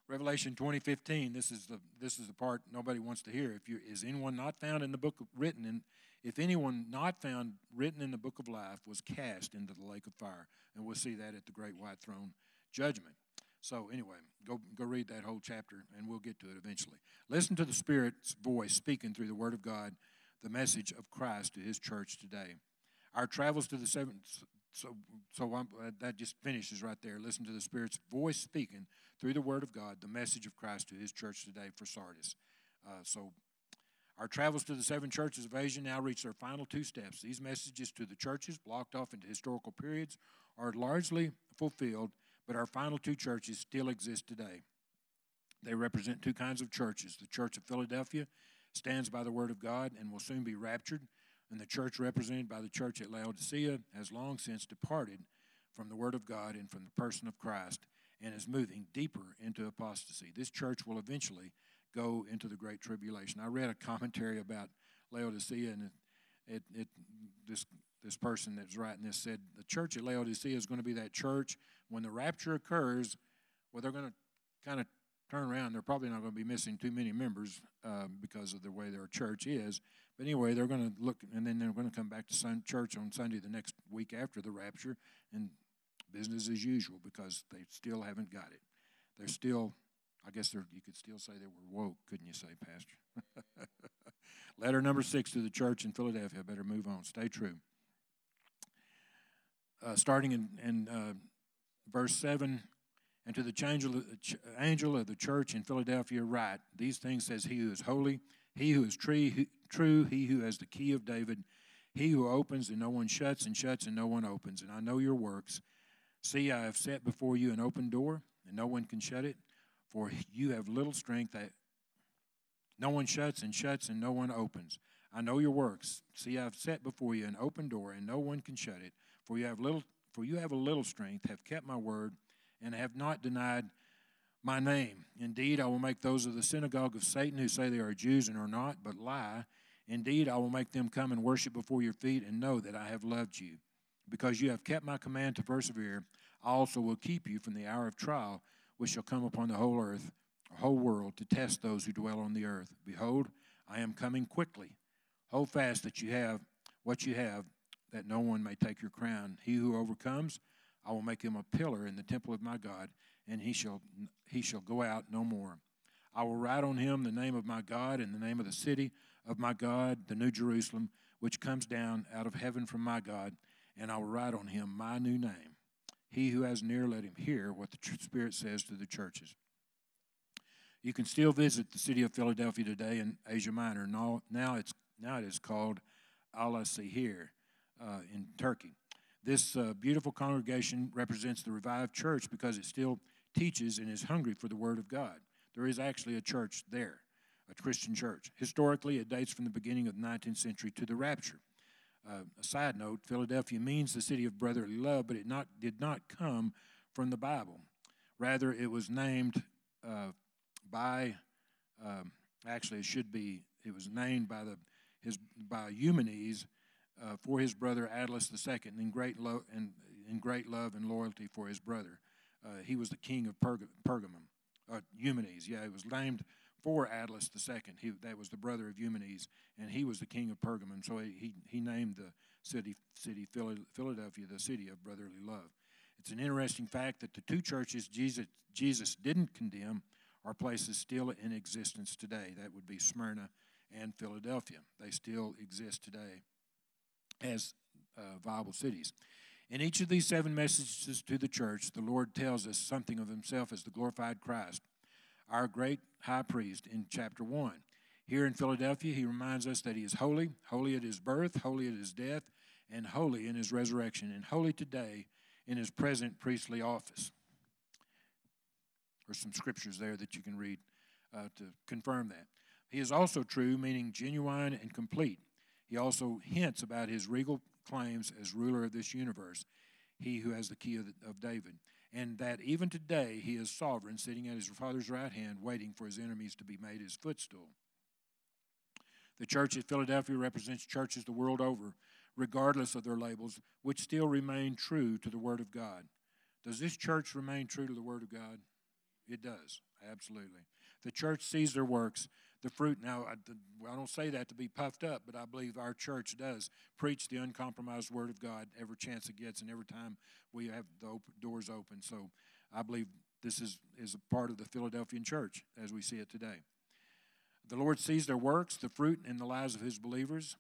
Speaker 2: Revelation 2015. This is the this is the part nobody wants to hear. If you is anyone not found in the book of, written in if anyone not found written in the book of life was cast into the lake of fire, and we'll see that at the great white throne judgment. So anyway, go go read that whole chapter, and we'll get to it eventually. Listen to the Spirit's voice speaking through the Word of God, the message of Christ to His church today. Our travels to the seven. So so uh, that just finishes right there. Listen to the Spirit's voice speaking through the Word of God, the message of Christ to His church today for Sardis. Uh, so our travels to the seven churches of Asia now reach their final two steps. These messages to the churches, blocked off into historical periods, are largely fulfilled, but our final two churches still exist today. They represent two kinds of churches. The Church of Philadelphia stands by the Word of God and will soon be raptured, and the church represented by the church at Laodicea has long since departed from the Word of God and from the person of Christ and is moving deeper into apostasy. This church will eventually go into the great tribulation. I read a commentary about Laodicea, and it, it, this this person that's writing this said the church at Laodicea is going to be that church when the rapture occurs. Well, they're going to kind of turn around. They're probably not going to be missing too many members uh, because of the way their church is. But anyway, they're going to look, and then they're going to come back to sun, church on Sunday the next week after the rapture, and business as usual because they still haven't got it. They're still I guess you could still say they were woke, couldn't you say, Pastor? Letter number six to the church in Philadelphia. Better move on. Stay true. Uh, starting in, in uh, verse 7 and to the angel of the church in Philadelphia, write These things says he who is holy, he who is true, true, he who has the key of David, he who opens and no one shuts, and shuts and no one opens. And I know your works. See, I have set before you an open door, and no one can shut it. For you have little strength that no one shuts and shuts and no one opens. I know your works. See, I've set before you an open door, and no one can shut it. For you have little for you have a little strength, have kept my word, and have not denied my name. Indeed, I will make those of the synagogue of Satan who say they are Jews and are not, but lie. Indeed, I will make them come and worship before your feet and know that I have loved you. Because you have kept my command to persevere, I also will keep you from the hour of trial which shall come upon the whole earth, whole world, to test those who dwell on the earth. Behold, I am coming quickly. Hold fast that you have what you have, that no one may take your crown. He who overcomes, I will make him a pillar in the temple of my God, and he shall he shall go out no more. I will write on him the name of my God and the name of the city of my God, the New Jerusalem, which comes down out of heaven from my God, and I will write on him my new name. He who has an ear, let him hear what the Spirit says to the churches. You can still visit the city of Philadelphia today in Asia Minor. Now, now, it's, now it is called Ala Sihir uh, in Turkey. This uh, beautiful congregation represents the revived church because it still teaches and is hungry for the Word of God. There is actually a church there, a Christian church. Historically, it dates from the beginning of the 19th century to the rapture. Uh, a side note Philadelphia means the city of brotherly love, but it not, did not come from the Bible. Rather, it was named uh, by, um, actually, it should be, it was named by, the, his, by Eumenes uh, for his brother Attalus II in great, lo- and, in great love and loyalty for his brother. Uh, he was the king of Perg- Pergamum. Uh, Eumenes, yeah, it was named for Attalus II. He, that was the brother of Eumenes, and he was the king of Pergamum. So he, he named the city, city Philadelphia the city of brotherly love. It's an interesting fact that the two churches Jesus, Jesus didn't condemn are places still in existence today. That would be Smyrna and Philadelphia. They still exist today as uh, viable cities. In each of these seven messages to the church, the Lord tells us something of himself as the glorified Christ our great high priest in chapter 1. Here in Philadelphia, he reminds us that he is holy, holy at his birth, holy at his death, and holy in his resurrection, and holy today in his present priestly office. There's some scriptures there that you can read uh, to confirm that. He is also true, meaning genuine and complete. He also hints about his regal claims as ruler of this universe, he who has the key of, the, of David and that even today he is sovereign, sitting at his Father's right hand, waiting for his enemies to be made his footstool. The church at Philadelphia represents churches the world over, regardless of their labels, which still remain true to the Word of God. Does this church remain true to the Word of God? It does, absolutely. The church sees their works the fruit. Now, I, I, don't say that to be puffed up, but I believe our church does preach the uncompromised Word of God every chance it gets and every time we have the open, doors open. So I believe This is, is a part of the Philadelphian church as we see it today. The Lord sees their works, the fruit in the lives of his believers.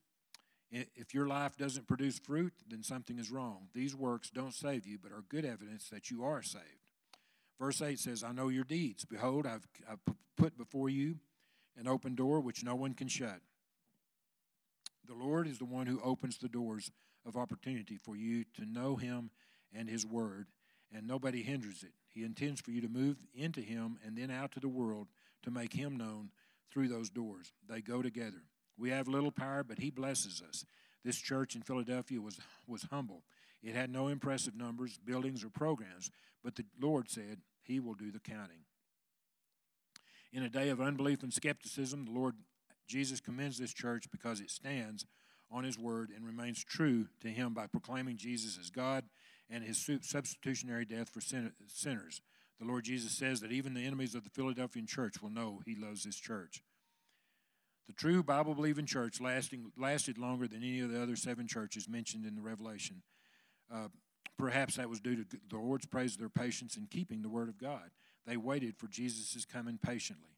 Speaker 2: If your life doesn't produce fruit, then something is wrong. These works don't save you, but are good evidence that you are saved. Verse 8 says, I know your deeds. Behold, I've, I've put before you an open door which no one can shut. The Lord is the one who opens the doors of opportunity for you to know Him and His Word, and nobody hinders it. He intends for you to move into Him and then out to the world to make Him known through those doors. They go together. We have little power, but He blesses us. This church in Philadelphia was, was humble. It had no impressive numbers, buildings, or programs, but the Lord said He will do the counting. In a day of unbelief and skepticism, the Lord Jesus commends this church because it stands on His word and remains true to Him by proclaiming Jesus as God and His substitutionary death for sinners. The Lord Jesus says that even the enemies of the Philadelphian church will know He loves this church. The true Bible believing church lasting, lasted longer than any of the other seven churches mentioned in the Revelation. Uh, perhaps that was due to the Lord's praise of their patience in keeping the Word of God. They waited for Jesus' coming patiently.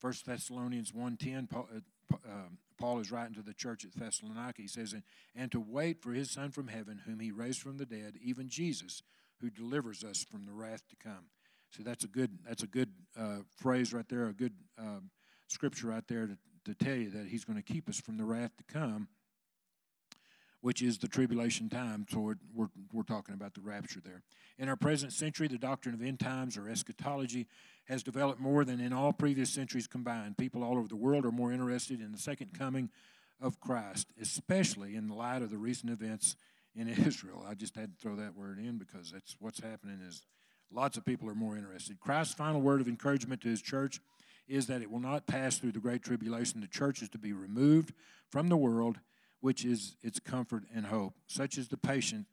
Speaker 2: 1 Thessalonians 1.10, Paul, uh, uh, Paul is writing to the church at Thessalonica. He says, And to wait for his Son from heaven, whom he raised from the dead, even Jesus, who delivers us from the wrath to come. So that's a good, that's a good uh, phrase right there, a good um, scripture right there to, to tell you that He's going to keep us from the wrath to come, which is the tribulation time. So we're, we're, talking about the rapture there. In our present century, the doctrine of end times or eschatology has developed more than in all previous centuries combined. People all over the world are more interested in the second coming of Christ, especially in the light of the recent events in Israel. I just had to throw that word in because that's what's happening is lots of people are more interested. Christ's final word of encouragement to his church is that it will not pass through the great tribulation. The church is to be removed from the world, which is its comfort and hope. Such is the patient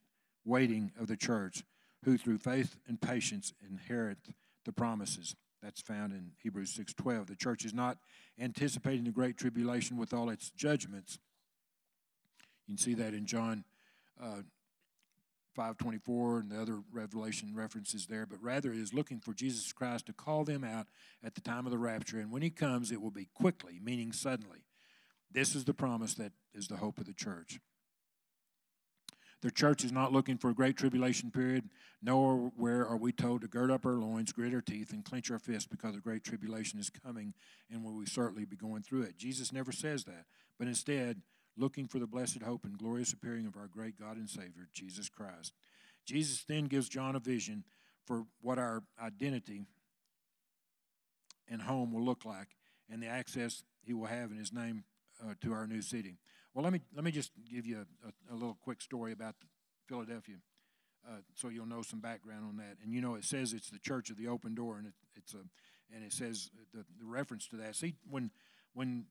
Speaker 2: waiting of the church, who through faith and patience inherit the promises. That's found in Hebrews 6:12. The church is not anticipating the great tribulation with all its judgments. You can see that in John uh, 524 and the other revelation references there, but rather is looking for Jesus Christ to call them out at the time of the rapture. And when he comes, it will be quickly, meaning suddenly. This is the promise that is the hope of the church. The church is not looking for a great tribulation period, nor where are we told to gird up our loins, grit our teeth, and clench our fists because the great tribulation is coming and will we certainly be going through it. Jesus never says that, but instead, looking for the blessed hope and glorious appearing of our great God and Savior, Jesus Christ. Jesus then gives John a vision for what our identity and home will look like and the access he will have in his name uh, to our new city. Well, let me, let me just give you a, a, a little quick story about Philadelphia uh, so you'll know some background on that. And you know, it says it's the church of the open door, and it, it's a, and it says the, the reference to that. See, when, when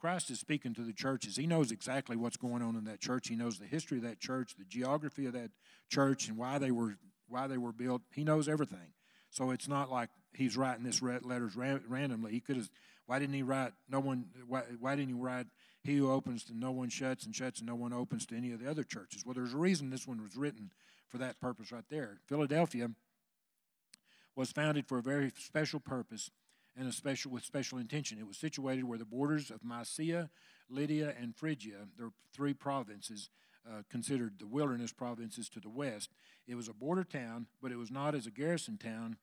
Speaker 2: Christ is speaking to the churches. He knows exactly what's going on in that church. He knows the history of that church, the geography of that church, and why they were why they were built. He knows everything. So it's not like he's writing this letters randomly. He could have. Why didn't he write? No one. Why, why didn't he write? He who opens to no one shuts, and shuts and no one opens to any of the other churches. Well, there's a reason this one was written for that purpose right there. Philadelphia was founded for a very special purpose and a special with special intention. It was situated where the borders of Mysia, Lydia, and Phrygia, their three provinces, uh, considered the wilderness provinces to the west. It was a border town, but it was not as a garrison town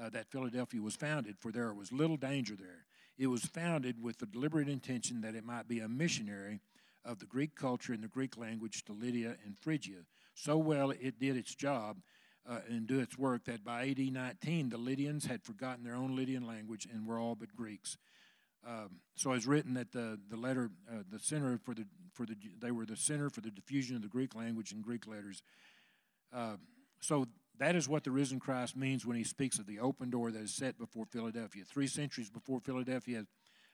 Speaker 2: uh, that Philadelphia was founded, for there was little danger there. It was founded with the deliberate intention that it might be a missionary of the Greek culture and the Greek language to Lydia and Phrygia. So well it did its job uh, and do its work that by AD 19 the Lydians had forgotten their own Lydian language and were all but Greeks. Um, so it's written that the the letter, uh, the center for the for the they were the center for the diffusion of the Greek language and Greek letters. Uh, so that is what the risen Christ means when he speaks of the open door that is set before Philadelphia. Three centuries before Philadelphia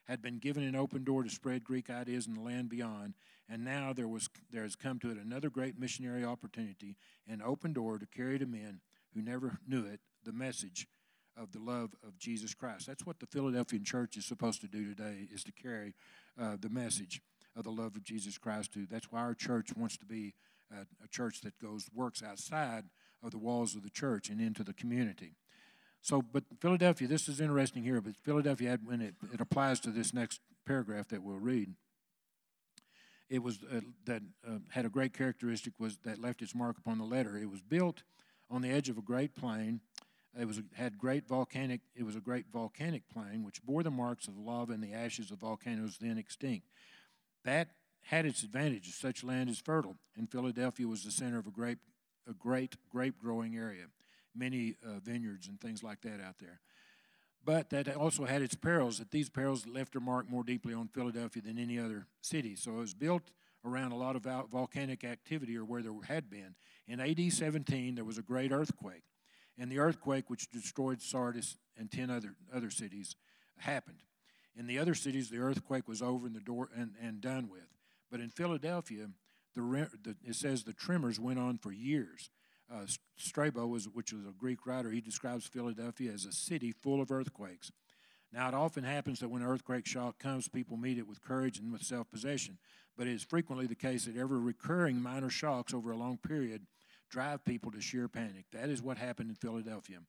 Speaker 2: had been given an open door to spread Greek ideas in the land beyond, and now there, was, there has come to it another great missionary opportunity, an open door to carry to men who never knew it the message of the love of Jesus Christ. That's what the Philadelphian church is supposed to do today, is to carry uh, the message of the love of Jesus Christ to. That's why our church wants to be a, a church that goes works outside of the walls of the church and into the community. So, but Philadelphia, this is interesting here, but Philadelphia, had, when it, it applies to this next paragraph that we'll read, it was uh, that uh, had a great characteristic was that left its mark upon the letter. It was built on the edge of a great plain. It was had great volcanic. It was a great volcanic plain which bore the marks of lava and the ashes of volcanoes then extinct. That had its advantages. Such land is fertile, and Philadelphia was the center of a grape, a great grape growing area, many uh, vineyards and things like that out there. But that also had its perils, that these perils left their mark more deeply on Philadelphia than any other city. So it was built around a lot of volcanic activity, or where there had been. In AD 17, there was a great earthquake. And the earthquake, which destroyed Sardis and 10 other, other cities, happened. In the other cities, the earthquake was over and, the door, and, and done with. But in Philadelphia, the, the, it says the tremors went on for years. Uh, Strabo, was, which was a Greek writer, he describes Philadelphia as a city full of earthquakes. Now, it often happens that when an earthquake shock comes, people meet it with courage and with self possession. But it is frequently the case that ever recurring minor shocks over a long period drive people to sheer panic. That is what happened in Philadelphia.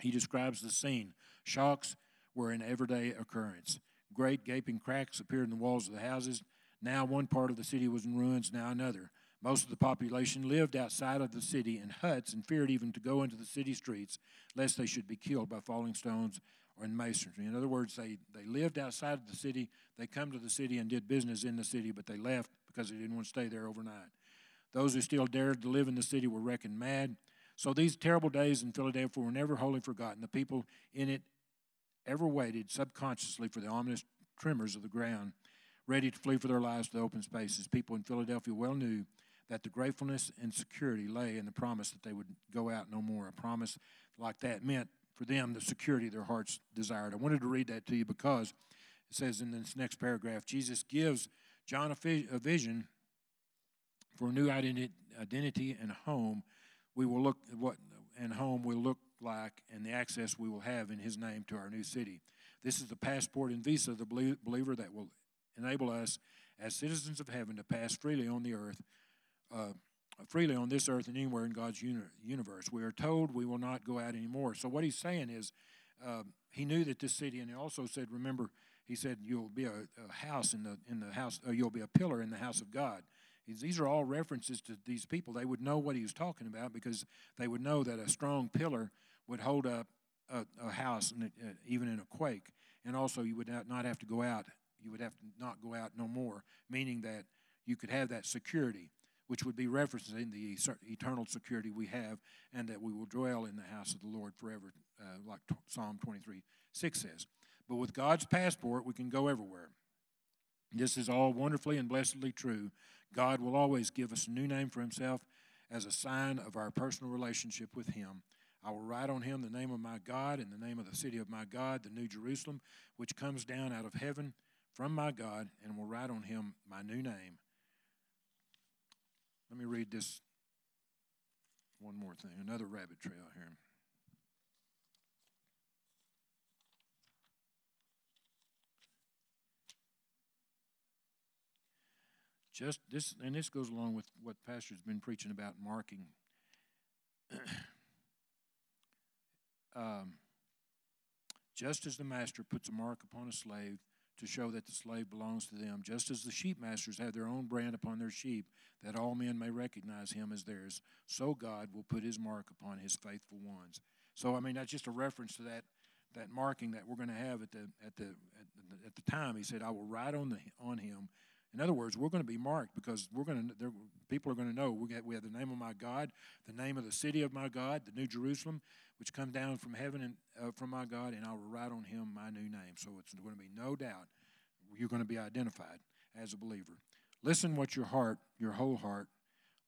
Speaker 2: He describes the scene. Shocks were an everyday occurrence. Great gaping cracks appeared in the walls of the houses. Now one part of the city was in ruins, now another. Most of the population lived outside of the city in huts and feared even to go into the city streets lest they should be killed by falling stones or in masonry. In other words, they, they lived outside of the city. They come to the city and did business in the city, but they left because they didn't want to stay there overnight. Those who still dared to live in the city were reckoned mad. So these terrible days in Philadelphia were never wholly forgotten. The people in it ever waited subconsciously for the ominous tremors of the ground, ready to flee for their lives to the open spaces. People in Philadelphia well knew that the gratefulness and security lay in the promise that they would go out no more. A promise like that meant for them the security their hearts desired. I wanted to read that to you because it says in this next paragraph Jesus gives John a vision for a new identity and home. We will look at what and home will look like and the access we will have in his name to our new city. This is the passport and visa of the believer that will enable us as citizens of heaven to pass freely on the earth uh, freely on this earth and anywhere in God's uni- universe. We are told we will not go out anymore. So what he's saying is, uh, he knew that this city, and he also said, remember, he said, you'll be a, a house in the in the house, uh, you'll be a pillar in the house of God. He's, these are all references to these people. They would know what he was talking about because they would know that a strong pillar would hold up a, a house, uh, even in a quake. And also, you would not have to go out. You would have to not go out no more, meaning that you could have that security which would be referencing the eternal security we have and that we will dwell in the house of the Lord forever, uh, like Psalm 23 6 says. But with God's passport, we can go everywhere. This is all wonderfully and blessedly true. God will always give us a new name for Himself as a sign of our personal relationship with Him. I will write on him the name of my God and the name of the city of my God, the New Jerusalem, which comes down out of heaven from my God, and will write on him my new name, let me read this one more thing, another rabbit trail here. Just this, and this goes along with what Pastor's been preaching about marking. um, just as the master puts a mark upon a slave to show that the slave belongs to them, just as the sheep masters have their own brand upon their sheep, that all men may recognize him as theirs, so God will put his mark upon his faithful ones. So, I mean, that's just a reference to that, that marking that we're going to have at the, at, the, at, the, at the time. He said, I will write on, the, on him. In other words, we're going to be marked because we're going to, people are going to know we, get, we have the name of my God, the name of the city of my God, the New Jerusalem, which come down from heaven and uh, from my God, and I will write on him my new name. So it's going to be no doubt you're going to be identified as a believer. Listen what your heart, your whole heart,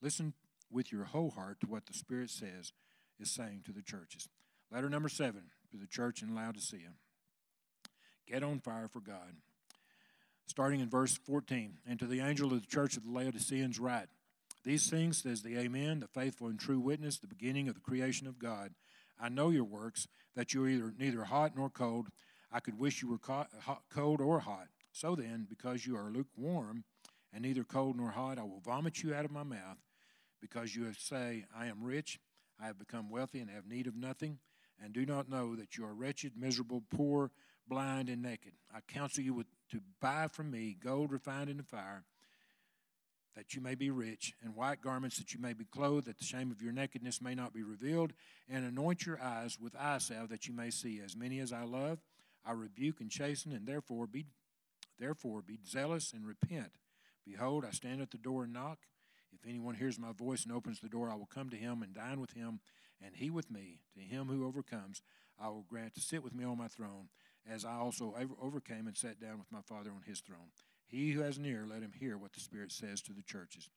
Speaker 2: listen with your whole heart to what the Spirit says is saying to the churches. Letter number seven to the church in Laodicea. Get on fire for God. Starting in verse 14, and to the angel of the church of the Laodiceans write, These things says the Amen, the faithful and true witness, the beginning of the creation of God. I know your works, that you are either neither hot nor cold. I could wish you were hot, cold or hot. So then, because you are lukewarm and neither cold nor hot, I will vomit you out of my mouth. Because you say, I am rich, I have become wealthy, and have need of nothing, and do not know that you are wretched, miserable, poor, blind, and naked. I counsel you with, to buy from me gold refined in the fire, that you may be rich, and white garments that you may be clothed, that the shame of your nakedness may not be revealed, and anoint your eyes with eye salve that you may see. As many as I love, I rebuke and chasten, and therefore be, therefore be zealous and repent. Behold, I stand at the door and knock. If anyone hears my voice and opens the door, I will come to him and dine with him, and he with me. To him who overcomes, I will grant to sit with me on my throne, as I also overcame and sat down with my Father on his throne. He who has an ear, let him hear what the Spirit says to the churches.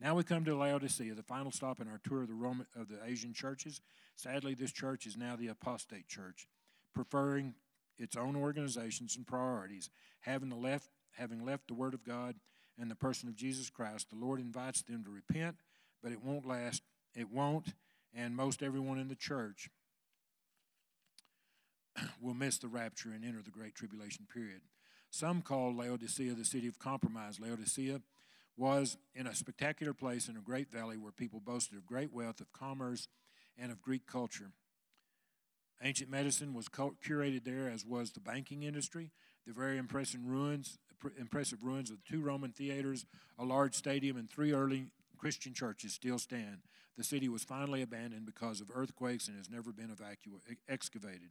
Speaker 2: Now we come to Laodicea, the final stop in our tour of the Roman of the Asian churches. Sadly, this church is now the apostate church, preferring its own organizations and priorities, having the left having left the Word of God and the person of Jesus Christ. The Lord invites them to repent, but it won't last. It won't, and most everyone in the church will miss the rapture and enter the great tribulation period. Some call Laodicea the city of compromise. Laodicea was in a spectacular place in a great valley where people boasted of great wealth, of commerce, and of Greek culture. Ancient medicine was curated there, as was the banking industry. The very impressive ruins, impressive ruins of two Roman theaters, a large stadium, and three early Christian churches still stand. The city was finally abandoned because of earthquakes and has never been excavated.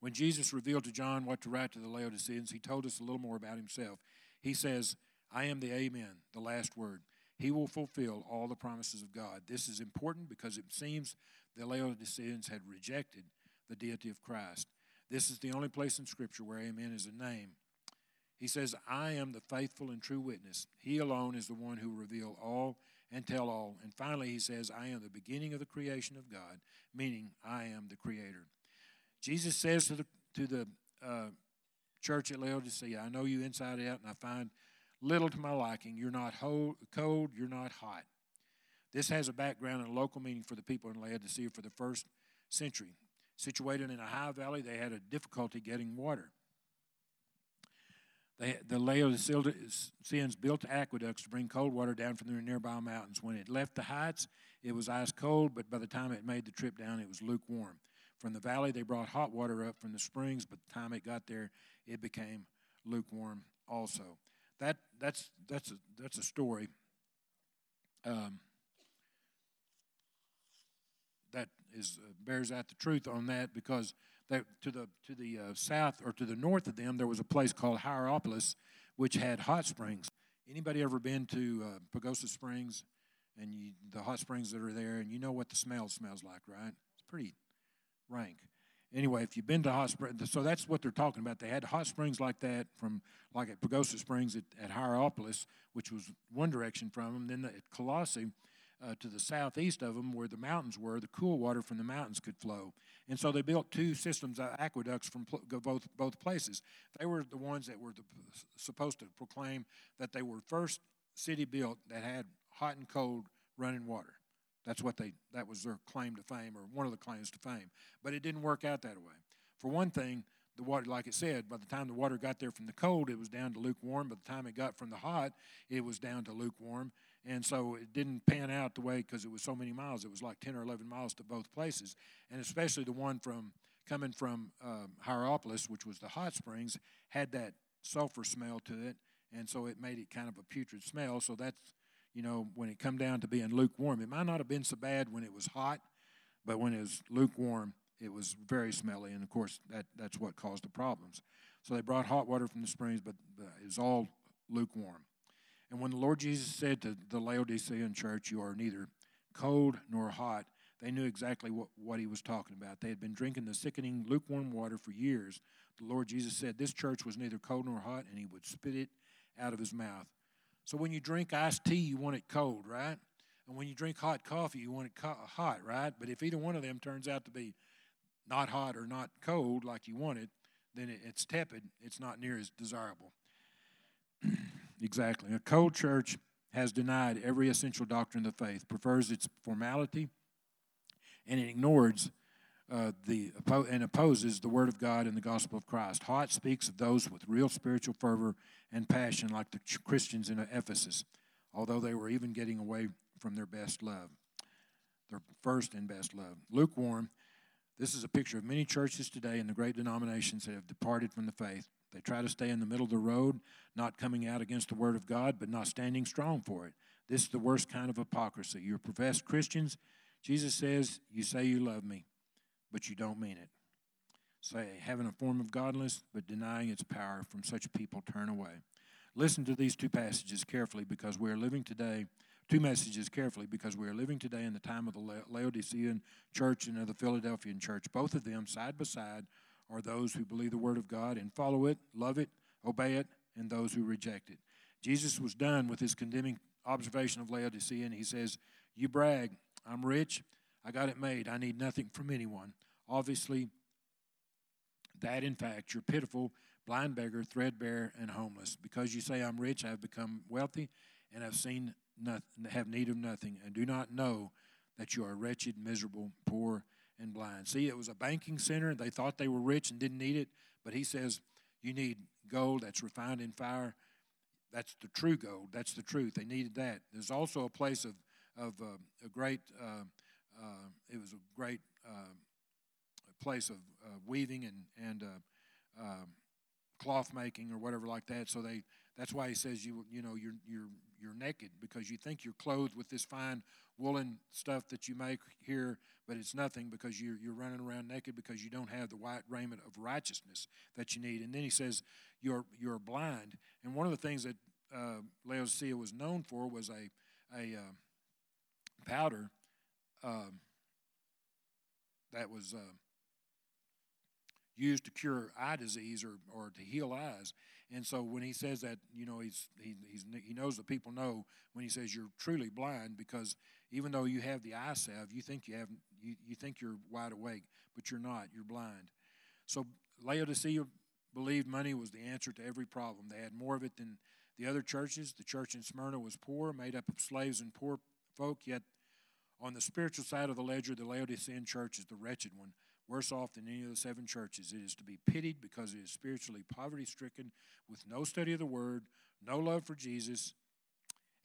Speaker 2: When Jesus revealed to John what to write to the Laodiceans, he told us a little more about himself. He says, I am the Amen, the last word. He will fulfill all the promises of God. This is important because it seems the Laodiceans had rejected the deity of Christ. This is the only place in Scripture where Amen is a name. He says, I am the faithful and true witness. He alone is the one who will reveal all and tell all. And finally, he says, I am the beginning of the creation of God, meaning I am the creator. Jesus says to the, to the uh, church at Laodicea, I know you inside out, and I find little to my liking. You're not ho- cold, you're not hot. This has a background and a local meaning for the people in Laodicea for the first century. Situated in a high valley, they had a difficulty getting water. They, the Laodiceans built aqueducts to bring cold water down from the nearby mountains. When it left the heights, it was ice cold, but by the time it made the trip down, it was lukewarm. From the valley, they brought hot water up from the springs, but the time it got there, it became lukewarm also. That, that's, that's, a, that's a story um, that is, uh, bears out the truth on that because they, to the, to the uh, south or to the north of them, there was a place called Hierapolis, which had hot springs. Anybody ever been to uh, Pagosa Springs and you, the hot springs that are there, and you know what the smell smells like, right? It's pretty rank. Anyway, if you've been to hot springs, so that's what they're talking about. They had hot springs like that from, like at Pagosa Springs at, at Hierapolis, which was one direction from them. Then at Colossae, uh, to the southeast of them, where the mountains were, the cool water from the mountains could flow. And so they built two systems of aqueducts from pl- both both places. They were the ones that were the, supposed to proclaim that they were first city built that had hot and cold running water. That's what they that was their claim to fame or one of the claims to fame. But it didn't work out that way. For one thing, the water, like it said, by the time the water got there from the cold, it was down to lukewarm. By the time it got from the hot, it was down to lukewarm. And so it didn't pan out the way because it was so many miles. It was like 10 or 11 miles to both places. And especially the one from coming from um, Hierapolis, which was the hot springs, had that sulfur smell to it. And so it made it kind of a putrid smell. So that's you know, when it come down to being lukewarm. It might not have been so bad when it was hot, but when it was lukewarm, it was very smelly, and of course that that's what caused the problems. So they brought hot water from the springs, but it was all lukewarm. And when the Lord Jesus said to the Laodicean church, "You are neither cold nor hot," they knew exactly what, what he was talking about. They had been drinking the sickening lukewarm water for years. The Lord Jesus said this church was neither cold nor hot, and he would spit it out of his mouth. So when you drink iced tea, you want it cold, right? And when you drink hot coffee, you want it co- hot, right? But if either one of them turns out to be not hot or not cold like you want it, then it, it's tepid. It's not near as desirable. exactly. A cold church has denied every essential doctrine of the faith, prefers its formality, and it ignores uh, the and opposes the Word of God and the gospel of Christ. Hot speaks of those with real spiritual fervor and passion, like the Christians in Ephesus, although they were even getting away from their best love, their first and best love. Lukewarm This is a picture of many churches today in the great denominations that have departed from the faith. They try to stay in the middle of the road, not coming out against the Word of God, but not standing strong for it. This is the worst kind of hypocrisy. You're professed Christians. Jesus says, You say you love me, but you don't mean it. Say, having a form of godliness, but denying its power. From such people, turn away. Listen to these two passages carefully because we are living today, two messages carefully because we are living today in the time of the Laodicean church and of the Philadelphian church. Both of them, side by side, are those who believe the Word of God and follow it, love it, obey it, and those who reject it. Jesus was done with his condemning observation of Laodicea, and he says, You brag, I'm rich, I got it made, I need nothing from anyone. Obviously, that in fact, you're pitiful, blind beggar, threadbare, and homeless. Because you say, I'm rich, I've become wealthy, and I've seen nothing, have need of nothing, and do not know that you are wretched, miserable, poor, and blind. See, it was a banking center. They thought they were rich and didn't need it, but he says, You need gold that's refined in fire. That's the true gold. That's the truth. They needed that. There's also a place of, of uh, a great, uh, it was a great uh, place of uh, weaving and, and uh, um, cloth making or whatever like that. So they, that's why he says you, you know, you're, you're, you're naked because you think you're clothed with this fine woolen stuff that you make here, but it's nothing because you're, you're running around naked because you don't have the white raiment of righteousness that you need. And then he says you're, you're blind. And one of the things that uh, Laodicea was known for was a, a uh, powder um, that was uh, used to cure eye disease or, or to heal eyes. And so when he says that, you know, he's, he, he's, he knows that people know when he says you're truly blind because even though you have the eye salve, you think you have you, you think you're wide awake, but you're not. You're blind. So Laodicea believed money was the answer to every problem. They had more of it than the other churches. The church in Smyrna was poor, made up of slaves and poor folk, yet on the spiritual side of the ledger, the Laodicean church is the wretched one worse off than any of the seven churches. It is to be pitied because it is spiritually poverty stricken, with no study of the word, no love for Jesus,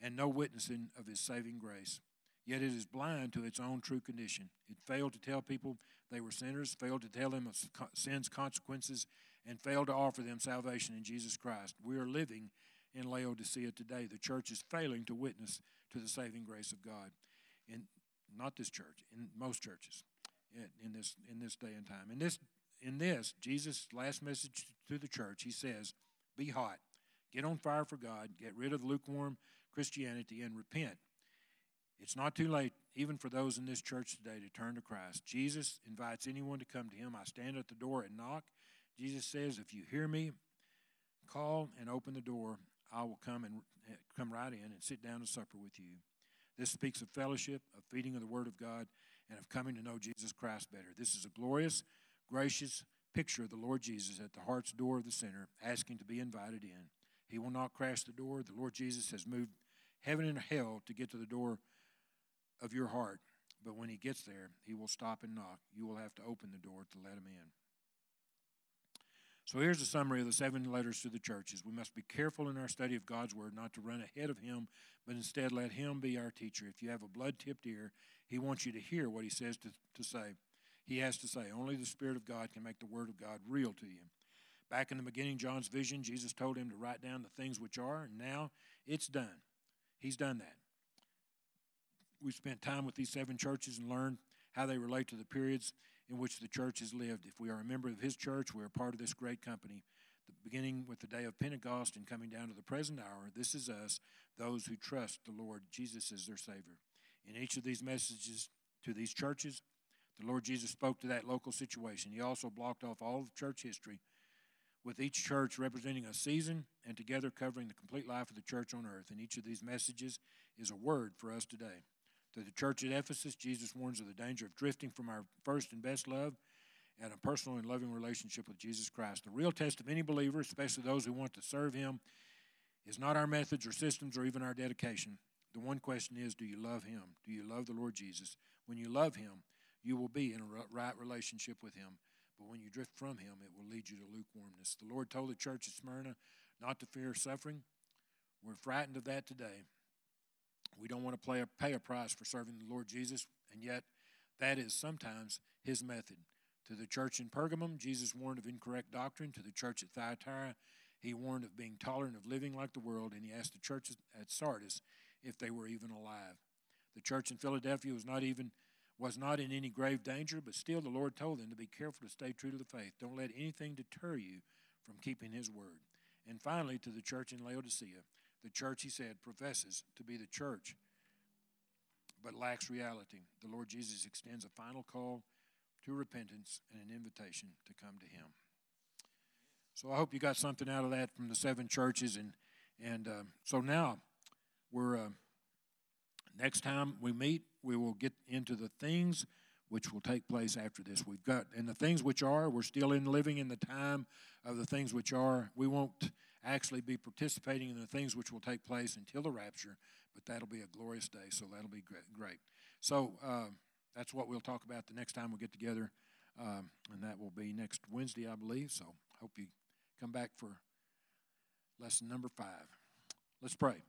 Speaker 2: and no witnessing of his saving grace. Yet it is blind to its own true condition. It failed to tell people they were sinners, failed to tell them of sin's consequences, and failed to offer them salvation in Jesus Christ. We are living in Laodicea today. The church is failing to witness to the saving grace of God. In not this church, in most churches in this in this day and time. In this in this Jesus' last message to the church, he says, "Be hot, get on fire for God, get rid of lukewarm Christianity, and repent." It's not too late, even for those in this church today, to turn to Christ. Jesus invites anyone to come to Him. I stand at the door and knock. Jesus says, "If you hear me, call and open the door. I will come and eh, come right in and sit down to supper with you." This speaks of fellowship, of feeding of the Word of God, and of coming to know Jesus Christ better. This is a glorious, gracious picture of the Lord Jesus at the heart's door of the sinner, asking to be invited in. He will not crash the door. The Lord Jesus has moved heaven and hell to get to the door of your heart. But when he gets there, he will stop and knock. You will have to open the door to let him in. So here's a summary of the seven letters to the churches. We must be careful in our study of God's word not to run ahead of him, but instead let him be our teacher. If you have a blood tipped ear, he wants you to hear what he says to, to say. He has to say, only the Spirit of God can make the word of God real to you. Back in the beginning, John's vision, Jesus told him to write down the things which are, and now it's done. He's done that. We've spent time with these seven churches and learned how they relate to the periods in which the church has lived. If we are a member of His church, we are part of this great company. The beginning with the day of Pentecost and coming down to the present hour, this is us, those who trust the Lord Jesus as their Savior. In each of these messages to these churches, the Lord Jesus spoke to that local situation. He also blocked off all of church history, with each church representing a season and together covering the complete life of the church on earth. And each of these messages is a word for us today. To the church at Ephesus, Jesus warns of the danger of drifting from our first and best love and a personal and loving relationship with Jesus Christ. The real test of any believer, especially those who want to serve Him, is not our methods or systems or even our dedication. The one question is do you love Him? Do you love the Lord Jesus? When you love Him, you will be in a right relationship with Him. But when you drift from Him, it will lead you to lukewarmness. The Lord told the church at Smyrna not to fear suffering. We're frightened of that today. We don't want to play a, pay a price for serving the Lord Jesus, and yet that is sometimes his method To the church in Pergamum, Jesus warned of incorrect doctrine. To the church at Thyatira, he warned of being tolerant of living like the world, and he asked the church at Sardis if they were even alive. The church in Philadelphia was not even was not in any grave danger, but still the Lord told them to be careful to stay true to the faith. Don't let anything deter you from keeping his word. And finally, to the church in Laodicea, the church, he said, professes to be the church, but lacks reality. The Lord Jesus extends a final call to repentance and an invitation to come to him. So I hope you got something out of that from the seven churches. And, and uh, so now we're, uh, next time we meet, we will get into the things which will take place after this. We've got, and the things which are, we're still in living in the time of the things which are. We won't actually be participating in the things which will take place until the rapture, but that'll be a glorious day, so that'll be great. So uh, that's what we'll talk about the next time we get together, um, and that will be next Wednesday, I believe. So hope you come back for lesson number five. Let's pray.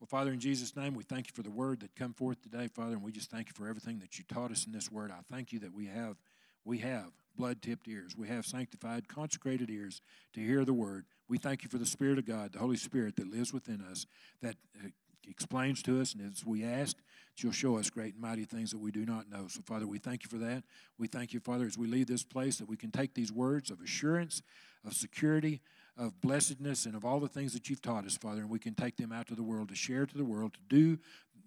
Speaker 2: Well, Father, in Jesus' name, we thank you for the word that come forth today, Father, and we just thank you for everything that you taught us in this word. I thank you that we have we have blood-tipped ears. We have sanctified, consecrated ears to hear the word. We thank you for the Spirit of God, the Holy Spirit that lives within us, that uh, explains to us, and as we ask, you'll show us great and mighty things that we do not know. So, Father, we thank you for that. We thank you, Father, as we leave this place, that we can take these words of assurance, of security, of blessedness, and of all the things that you've taught us, Father, and we can take them out to the world to share to the world, to do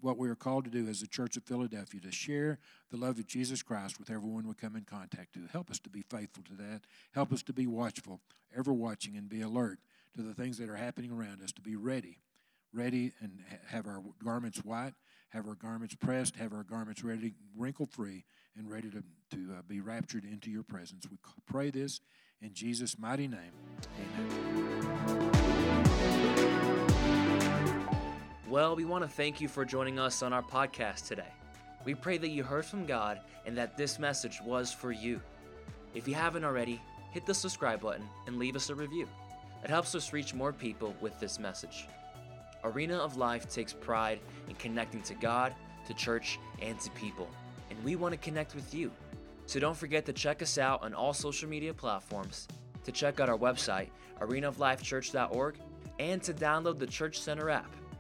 Speaker 2: what we are called to do as the Church of Philadelphia, to share the love of Jesus Christ with everyone we come in contact to. Help us to be faithful to that. Help us to be watchful, ever watching, and be alert to the things that are happening around us, to be ready, ready, and have our garments white, have our garments pressed, have our garments ready, wrinkle free, and ready to, to uh, be raptured into your presence. We pray this in Jesus' mighty name. Amen.
Speaker 1: Well, we want to thank you for joining us on our podcast today. We pray that you heard from God and that this message was for you. If you haven't already, hit the subscribe button and leave us a review. It helps us reach more people with this message. Arena of Life takes pride in connecting to God, to church, and to people, and we want to connect with you. So don't forget to check us out on all social media platforms, to check out our website, arenaoflifechurch.org, and to download the Church Center app